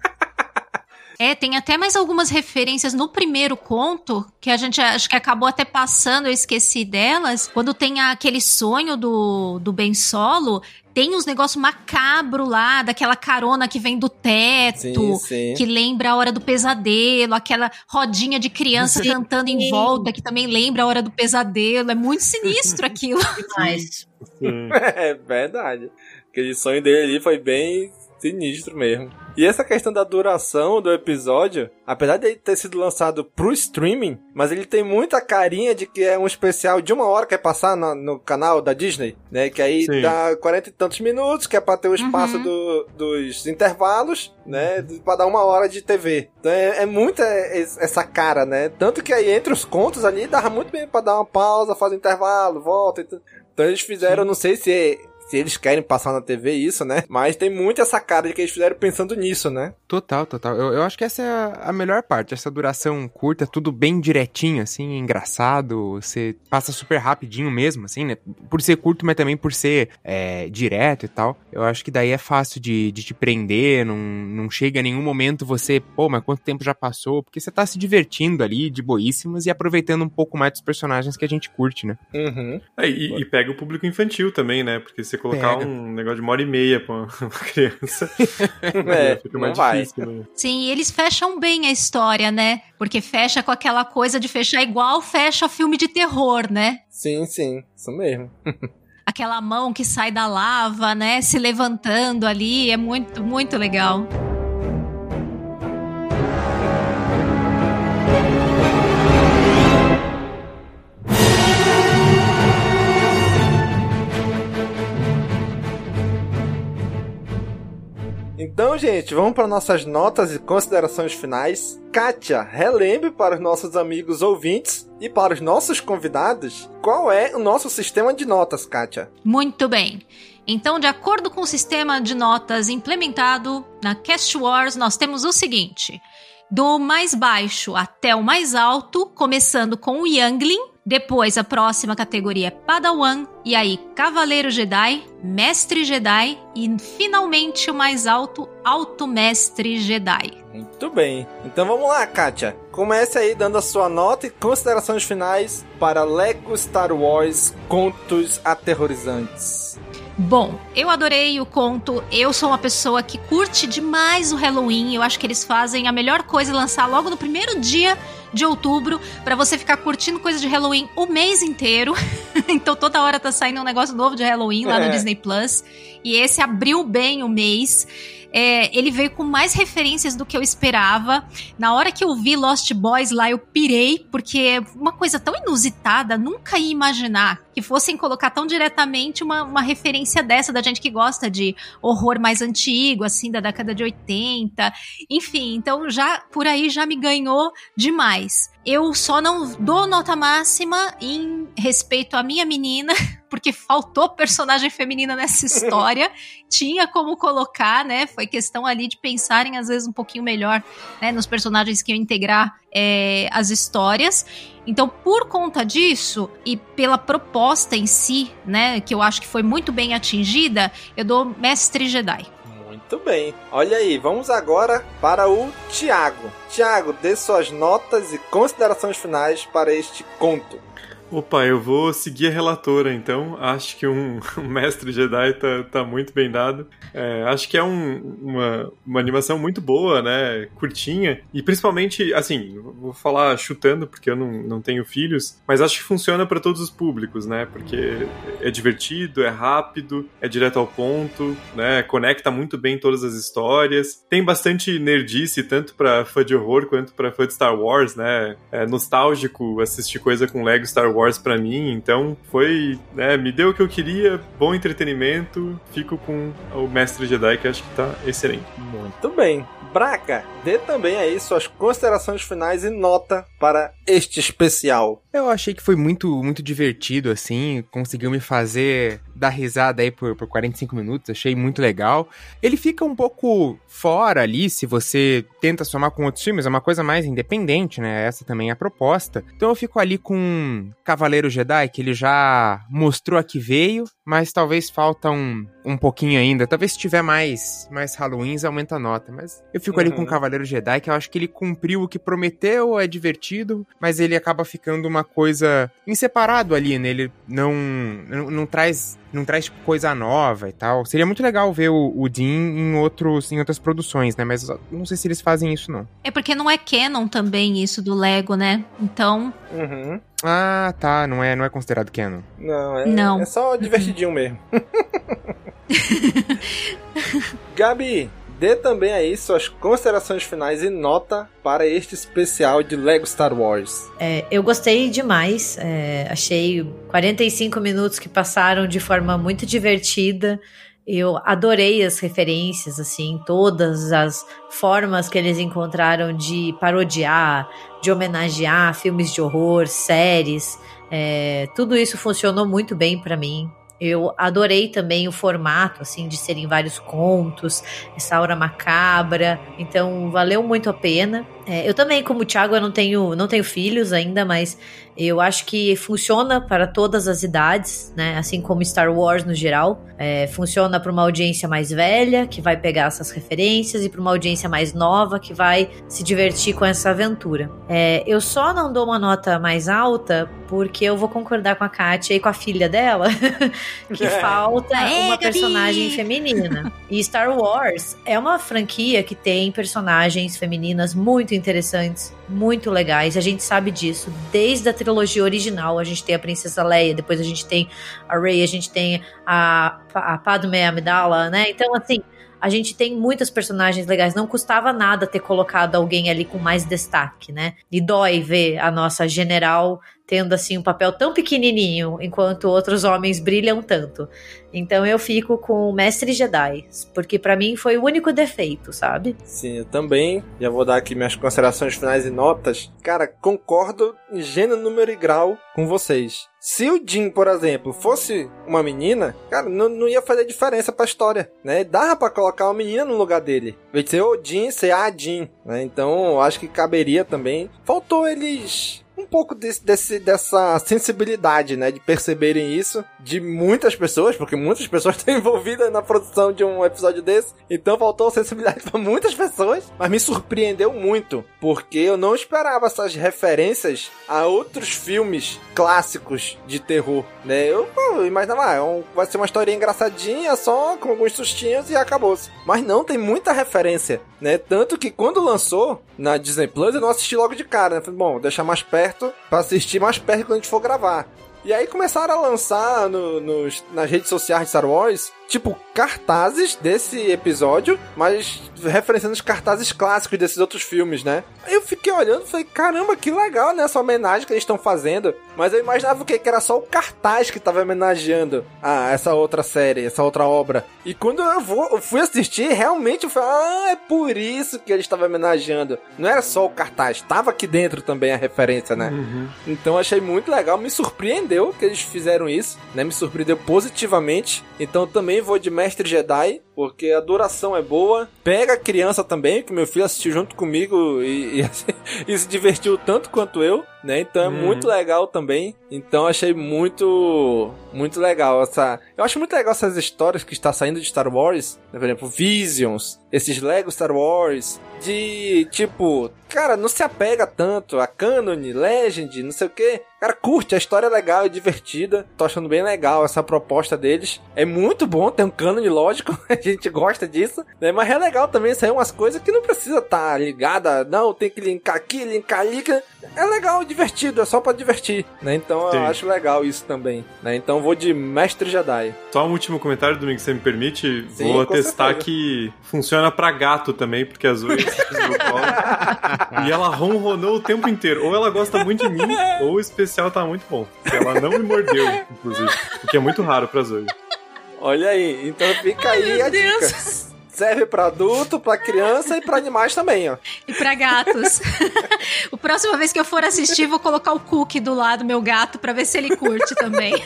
É, tem até mais algumas referências no primeiro conto, que a gente acho que acabou até passando, eu esqueci delas. Quando tem aquele sonho do, do Ben Solo, tem uns negócios macabro lá, daquela carona que vem do teto, Sim, sim. que lembra a hora do pesadelo, aquela rodinha de criança Sim. cantando em volta, que também lembra a hora do pesadelo. É muito sinistro <laughs> aquilo. Mas, <laughs> É verdade. Aquele sonho dele ali foi bem sinistro mesmo. E essa questão da duração do episódio, apesar de ele ter sido lançado pro streaming, mas ele tem muita carinha de que é um especial de uma hora que é passar no, no canal da Disney, né? Que aí Sim. dá 40 e tantos minutos, que é pra ter o espaço do- dos intervalos, né? Pra dar uma hora de TV. Então é, é muita es- essa cara, né? Tanto que aí entre os contos ali dava muito bem pra dar uma pausa, fazer um intervalo, volta e tudo. Então eles fizeram, não sei se é- se eles querem passar na TV isso, né? Mas tem muito essa cara de que eles fizeram pensando nisso, né? Total, total. Eu, eu acho que essa é a, a melhor parte, essa duração curta, tudo bem direitinho, assim, engraçado, você passa super rapidinho mesmo, assim, né? Por ser curto, mas também por ser é, direto e tal. Eu acho que daí é fácil de, de te prender, não, não chega em nenhum momento você, pô, mas quanto tempo já passou? Porque você tá se divertindo ali, de boíssimas, e aproveitando um pouco mais dos personagens que a gente curte, né? Uhum. É, e, e pega o público infantil também, né? Porque você colocar Pega. um negócio de uma hora e meia pra uma <laughs> criança. <laughs> É, fica mais não vai. Sim, e eles fecham bem a história, né? Porque fecha com aquela coisa de fechar igual fecha filme de terror, né? Sim, sim, isso mesmo. <laughs> Aquela mão que sai da lava, né? Se levantando ali, é muito, muito legal. Então, gente, vamos para nossas notas e considerações finais. Kátia, relembre para os nossos amigos ouvintes e para os nossos convidados qual é o nosso sistema de notas, Kátia. Muito bem. Então, de acordo com o sistema de notas implementado na Cast Wars, nós temos o seguinte: do mais baixo até o mais alto, começando com o Youngling, depois a próxima categoria é Padawan, e aí Cavaleiro Jedi, Mestre Jedi e finalmente o mais alto, Alto Mestre Jedi. Muito bem. Então vamos lá, Kátia. comece aí dando a sua nota e considerações finais para Lego Star Wars Contos Aterrorizantes. Bom, eu adorei o conto. Eu sou uma pessoa que curte demais o Halloween. Eu acho que eles fazem a melhor coisa lançar logo no primeiro dia de outubro para você ficar curtindo coisa de Halloween o mês inteiro. <laughs> então toda hora tá saindo um negócio novo de Halloween lá é. no Disney Plus. E esse abriu bem o mês. É, ele veio com mais referências do que eu esperava. Na hora que eu vi Lost Boys lá, eu pirei, porque é uma coisa tão inusitada, nunca ia imaginar que fossem colocar tão diretamente uma, uma referência dessa, da gente que gosta de horror mais antigo, assim, da década de 80. Enfim, então já por aí já me ganhou demais. Eu só não dou nota máxima em respeito à minha menina, <laughs> porque faltou personagem feminina nessa história. <laughs> Tinha como colocar, né? Foi questão ali de pensarem, às vezes, um pouquinho melhor né, nos personagens que iam integrar é, as histórias. Então, por conta disso e pela proposta em si, né, que eu acho que foi muito bem atingida, eu dou Mestre Jedi. Muito bem. Olha aí, vamos agora para o Tiago. Tiago, dê suas notas e considerações finais para este conto. Opa, eu vou seguir a relatora, então. Acho que um, <laughs> um mestre Jedi tá, tá muito bem dado. É, acho que é um, uma, uma animação muito boa, né? Curtinha. E principalmente, assim, vou falar chutando, porque eu não, não tenho filhos, mas acho que funciona para todos os públicos, né? Porque é divertido, é rápido, é direto ao ponto, né? Conecta muito bem todas as histórias. Tem bastante nerdice, tanto para fã de horror quanto para fã de Star Wars, né? É nostálgico assistir coisa com Lego Star Wars Wars para mim, então foi, né, me deu o que eu queria, bom entretenimento, fico com o Mestre Jedi que acho que tá excelente. Muito bem. Braga, dê também aí suas considerações finais e nota para este especial. Eu achei que foi muito, muito divertido, assim, conseguiu me fazer dar risada aí por, por 45 minutos, achei muito legal. Ele fica um pouco fora ali, se você tenta somar com outros filmes, é uma coisa mais independente, né? Essa também é a proposta. Então eu fico ali com Cavaleiro Jedi, que ele já mostrou a que veio, mas talvez falta um, um pouquinho ainda. Talvez se tiver mais, mais Halloweens, aumenta a nota. Mas eu fico uhum. ali com o Cavaleiro Jedi, que eu acho que ele cumpriu o que prometeu, é divertido, mas ele acaba ficando uma coisa em separado ali, né? Ele não, não, não traz não traz tipo, coisa nova e tal. Seria muito legal ver o, o Dean em, outros, em outras produções, né? Mas não sei se eles fazem isso, não. É porque não é canon também isso do Lego, né? Então. Uhum. Ah, tá. Não é, não é considerado canon. Não, é, não. é só divertidinho mesmo. <laughs> Gabi, Dê também aí suas considerações finais e nota para este especial de Lego Star Wars. É, eu gostei demais. É, achei 45 minutos que passaram de forma muito divertida. Eu adorei as referências, assim, todas as formas que eles encontraram de parodiar, de homenagear filmes de horror, séries. É, tudo isso funcionou muito bem para mim. Eu adorei também o formato, assim, de serem vários contos, essa aura macabra. Então, valeu muito a pena. É, eu também, como o Thiago, eu não tenho, não tenho filhos ainda, mas eu acho que funciona para todas as idades, né? Assim como Star Wars no geral. É, funciona para uma audiência mais velha, que vai pegar essas referências, e para uma audiência mais nova, que vai se divertir com essa aventura. É, eu só não dou uma nota mais alta porque eu vou concordar com a Katia e com a filha dela <laughs> que é. falta uma personagem feminina. E Star Wars é uma franquia que tem personagens femininas muito interessantes, muito legais. A gente sabe disso desde a trilogia original. A gente tem a Princesa Leia, depois a gente tem a Rey, a gente tem a, a Padme Amidala, né? Então, assim, a gente tem muitas personagens legais. Não custava nada ter colocado alguém ali com mais destaque, né? E dói ver a nossa general tendo assim um papel tão pequenininho, enquanto outros homens brilham tanto. Então eu fico com o Mestre Jedi, porque para mim foi o único defeito, sabe? Sim, eu também. Já vou dar aqui minhas considerações finais e notas. Cara, concordo em gênero, número e grau com vocês. Se o Jim, por exemplo, fosse uma menina, cara, não, não ia fazer diferença pra história, né? Dava pra colocar uma menina no lugar dele. De ser o Jim, ser a Jim, né? Então, acho que caberia também. Faltou eles um pouco desse, desse, dessa sensibilidade, né? De perceberem isso de muitas pessoas, porque muitas pessoas <laughs> estão envolvidas na produção de um episódio desse. Então faltou sensibilidade para muitas pessoas, mas me surpreendeu muito. porque eu não esperava essas referências a outros filmes clássicos de terror, né? Eu, eu imaginava, ah, é vai ser uma história engraçadinha, só com alguns sustinhos e acabou-se. Mas não, tem muita referência, né? Tanto que quando lançou na Disney Plus, eu não assisti logo de cara, né? Falei, bom, deixar mais perto pra assistir mais perto quando a gente for gravar. E aí começaram a lançar no, nos, nas redes sociais de Star Wars, tipo, cartazes desse episódio, mas referenciando os cartazes clássicos desses outros filmes, né? Eu fiquei olhando e falei, caramba, que legal, né? Essa homenagem que eles estão fazendo. Mas eu imaginava o quê? Que era só o cartaz que tava homenageando a essa outra série, essa outra obra. E quando eu, vou, eu fui assistir, realmente eu falei, ah, é por isso que eles estavam homenageando. Não era só o cartaz, tava aqui dentro também a referência, né? Uhum. Então achei muito legal, me surpreendeu que eles fizeram isso, né? Me surpreendeu positivamente. Então também vou de Mestre Jedi, porque a duração é boa. Pega a criança também, que meu filho assistiu junto comigo e, e, <laughs> e se divertiu tanto quanto eu, né? Então é Uhum. muito legal também. Então achei muito, muito legal essa. Eu acho muito legal essas histórias que está saindo de Star Wars, né? por exemplo, Visions, esses Lego Star Wars, de tipo, cara, não se apega tanto a Canon, Legend, não sei o que. Cara, curte, a história é legal e divertida. Tô achando bem legal essa proposta deles. É muito bom ter um canon lógico, <laughs> a gente gosta disso, né? Mas é legal também sair umas coisas que não precisa estar ligada, não, tem que linkar aqui, linkar ali. É legal, divertido, é só pra divertir, né? Então Sim. eu acho legal isso também, né? Então vou de Mestre Jedi. Só um último comentário, Domingo, se você me permite. Sim, Vou atestar certeza. que funciona pra gato também, porque a Zoe. <laughs> E ela ronronou o tempo inteiro. Ou ela gosta muito de mim, ou o especial tá muito bom. Ela não me mordeu, inclusive. O que é muito raro pra Zoe. Olha aí, então fica aí a dica. Serve pra adulto, pra criança e pra animais também, ó. E pra gatos. <laughs> o próxima vez que eu for assistir, vou colocar o cookie do lado do meu gato pra ver se ele curte também. <laughs>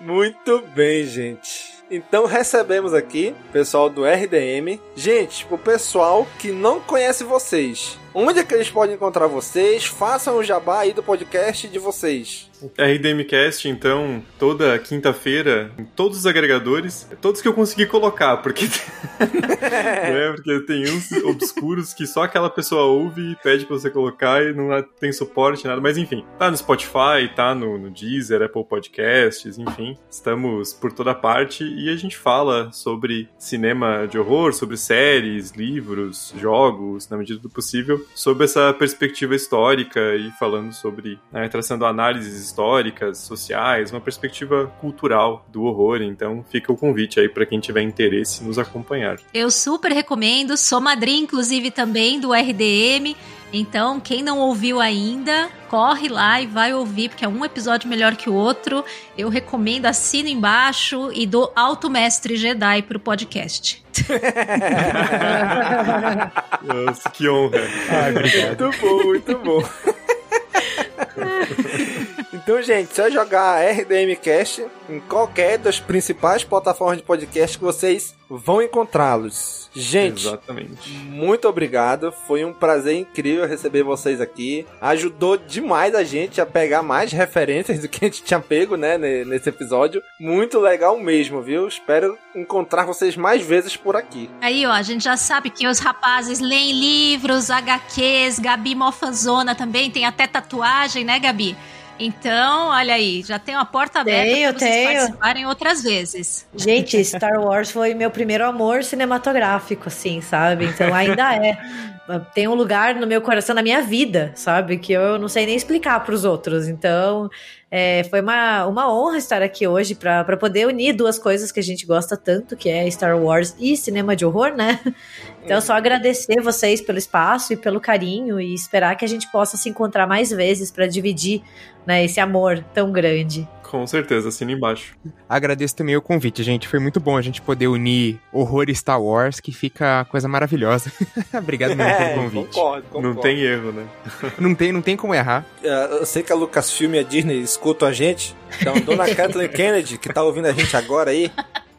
Muito bem, gente. Então recebemos aqui o pessoal do RDM. Gente, o pessoal que não conhece vocês. Onde é que eles podem encontrar vocês? Façam o jabá aí do podcast de vocês. RDMcast, então, toda quinta-feira, em todos os agregadores, todos que eu consegui colocar, porque <laughs> é, porque tem uns obscuros que só aquela pessoa ouve e pede pra você colocar e não tem suporte, nada, mas enfim, tá no Spotify, tá no, no Deezer, Apple Podcasts, enfim, estamos por toda parte e a gente fala sobre cinema de horror, sobre séries, livros, jogos, na medida do possível, sobre essa perspectiva histórica e falando sobre, né, traçando análises históricas, sociais, uma perspectiva cultural do horror. Então fica o convite aí para quem tiver interesse nos acompanhar. Eu super recomendo, sou madrinha, inclusive, também do RDM. Então, quem não ouviu ainda, corre lá e vai ouvir, porque é um episódio melhor que o outro. Eu recomendo, assino embaixo e dou Alto Mestre Jedi pro podcast. <laughs> Nossa, que honra. muito bom, muito bom. <laughs> Então, gente, só jogar RDM Cast em qualquer das principais plataformas de podcast que vocês vão encontrá-los. Gente, Exatamente. muito obrigado. Foi um prazer incrível receber vocês aqui. Ajudou demais a gente a pegar mais referências do que a gente tinha pego, né, ne- nesse episódio. Muito legal mesmo, viu? Espero encontrar vocês mais vezes por aqui. Aí, ó, a gente já sabe que os rapazes leem livros, HQs, Gabi Mofanzona também tem até tatuagem, né, Gabi? Então, olha aí, já tem uma porta aberta para vocês tenho. participarem outras vezes. Gente, Star Wars foi meu primeiro amor cinematográfico, assim, sabe? Então ainda é. Tem um lugar no meu coração, na minha vida, sabe? Que eu não sei nem explicar para os outros. Então, é, foi uma, uma honra estar aqui hoje para poder unir duas coisas que a gente gosta tanto, que é Star Wars e cinema de horror, né? <laughs> Então, só agradecer vocês pelo espaço e pelo carinho e esperar que a gente possa se encontrar mais vezes para dividir né, esse amor tão grande. Com certeza, assina embaixo. Agradeço também o convite, gente. Foi muito bom a gente poder unir horror e Star Wars, que fica coisa maravilhosa. <laughs> Obrigado mesmo É, pelo convite. concordo, concordo. Não tem erro, né? <laughs> Não tem, não tem como errar. É, Eu sei que a Lucasfilm e a Disney escutam a gente. Então, Dona <laughs> Kathleen Kennedy, que tá ouvindo a gente agora aí,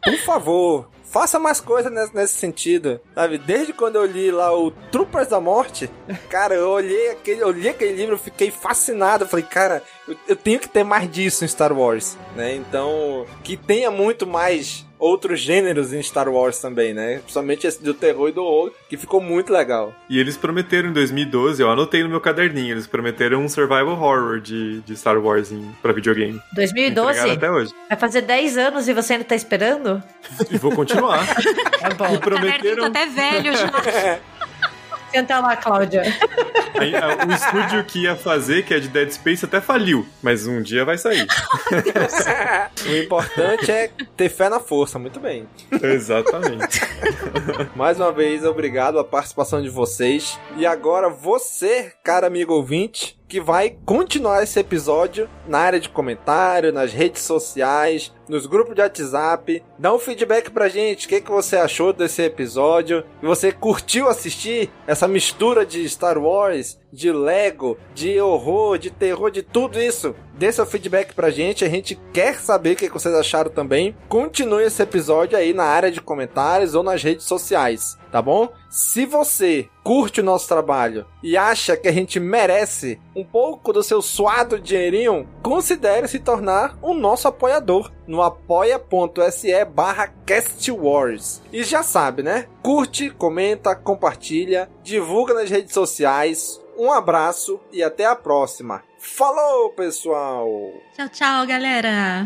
por favor, faça mais coisas nesse, sentido. Sabe? Desde quando eu li lá o Troopers da Morte, cara, eu olhei aquele, eu li aquele livro, fiquei fascinado. Falei, cara, eu, eu tenho que ter mais disso em Star Wars, né? Então, que tenha muito mais outros gêneros em Star Wars também, né? Principalmente esse do terror e do horror, que ficou muito legal. E eles prometeram em 2012, eu anotei no meu caderninho, eles prometeram um survival horror de, de Star Wars em, pra videogame. 2012? Entregaram até hoje. Vai fazer 10 anos e você ainda tá esperando? E vou continuar. Tá <laughs> bom. E prometeram... Tá até velho <laughs> já. Senta lá, Cláudia. Aí, a- o estúdio que ia fazer, que é de Dead Space, até faliu. Mas um dia vai sair. <laughs> O importante é ter fé na força, muito bem. Exatamente. <laughs> Mais uma vez, obrigado a participação de vocês. E agora você, cara amigo ouvinte, que vai continuar esse episódio na área de comentário, nas redes sociais, nos grupos de WhatsApp. Dá um feedback pra gente, o que, que você achou desse episódio? Você curtiu assistir essa mistura de Star Wars, de Lego, de horror, de terror, de tudo isso? Dê seu feedback pra gente, a gente quer saber o que vocês acharam também. Continue esse episódio aí na área de comentários ou nas redes sociais, tá bom? Se você curte o nosso trabalho e acha que a gente merece um pouco do seu suado dinheirinho, considere se tornar o nosso apoiador no apoia.se barra castwars. E já sabe, né? Curte, comenta, compartilha, divulga nas redes sociais. Um abraço e até a próxima. Falou, pessoal! Tchau, tchau, galera.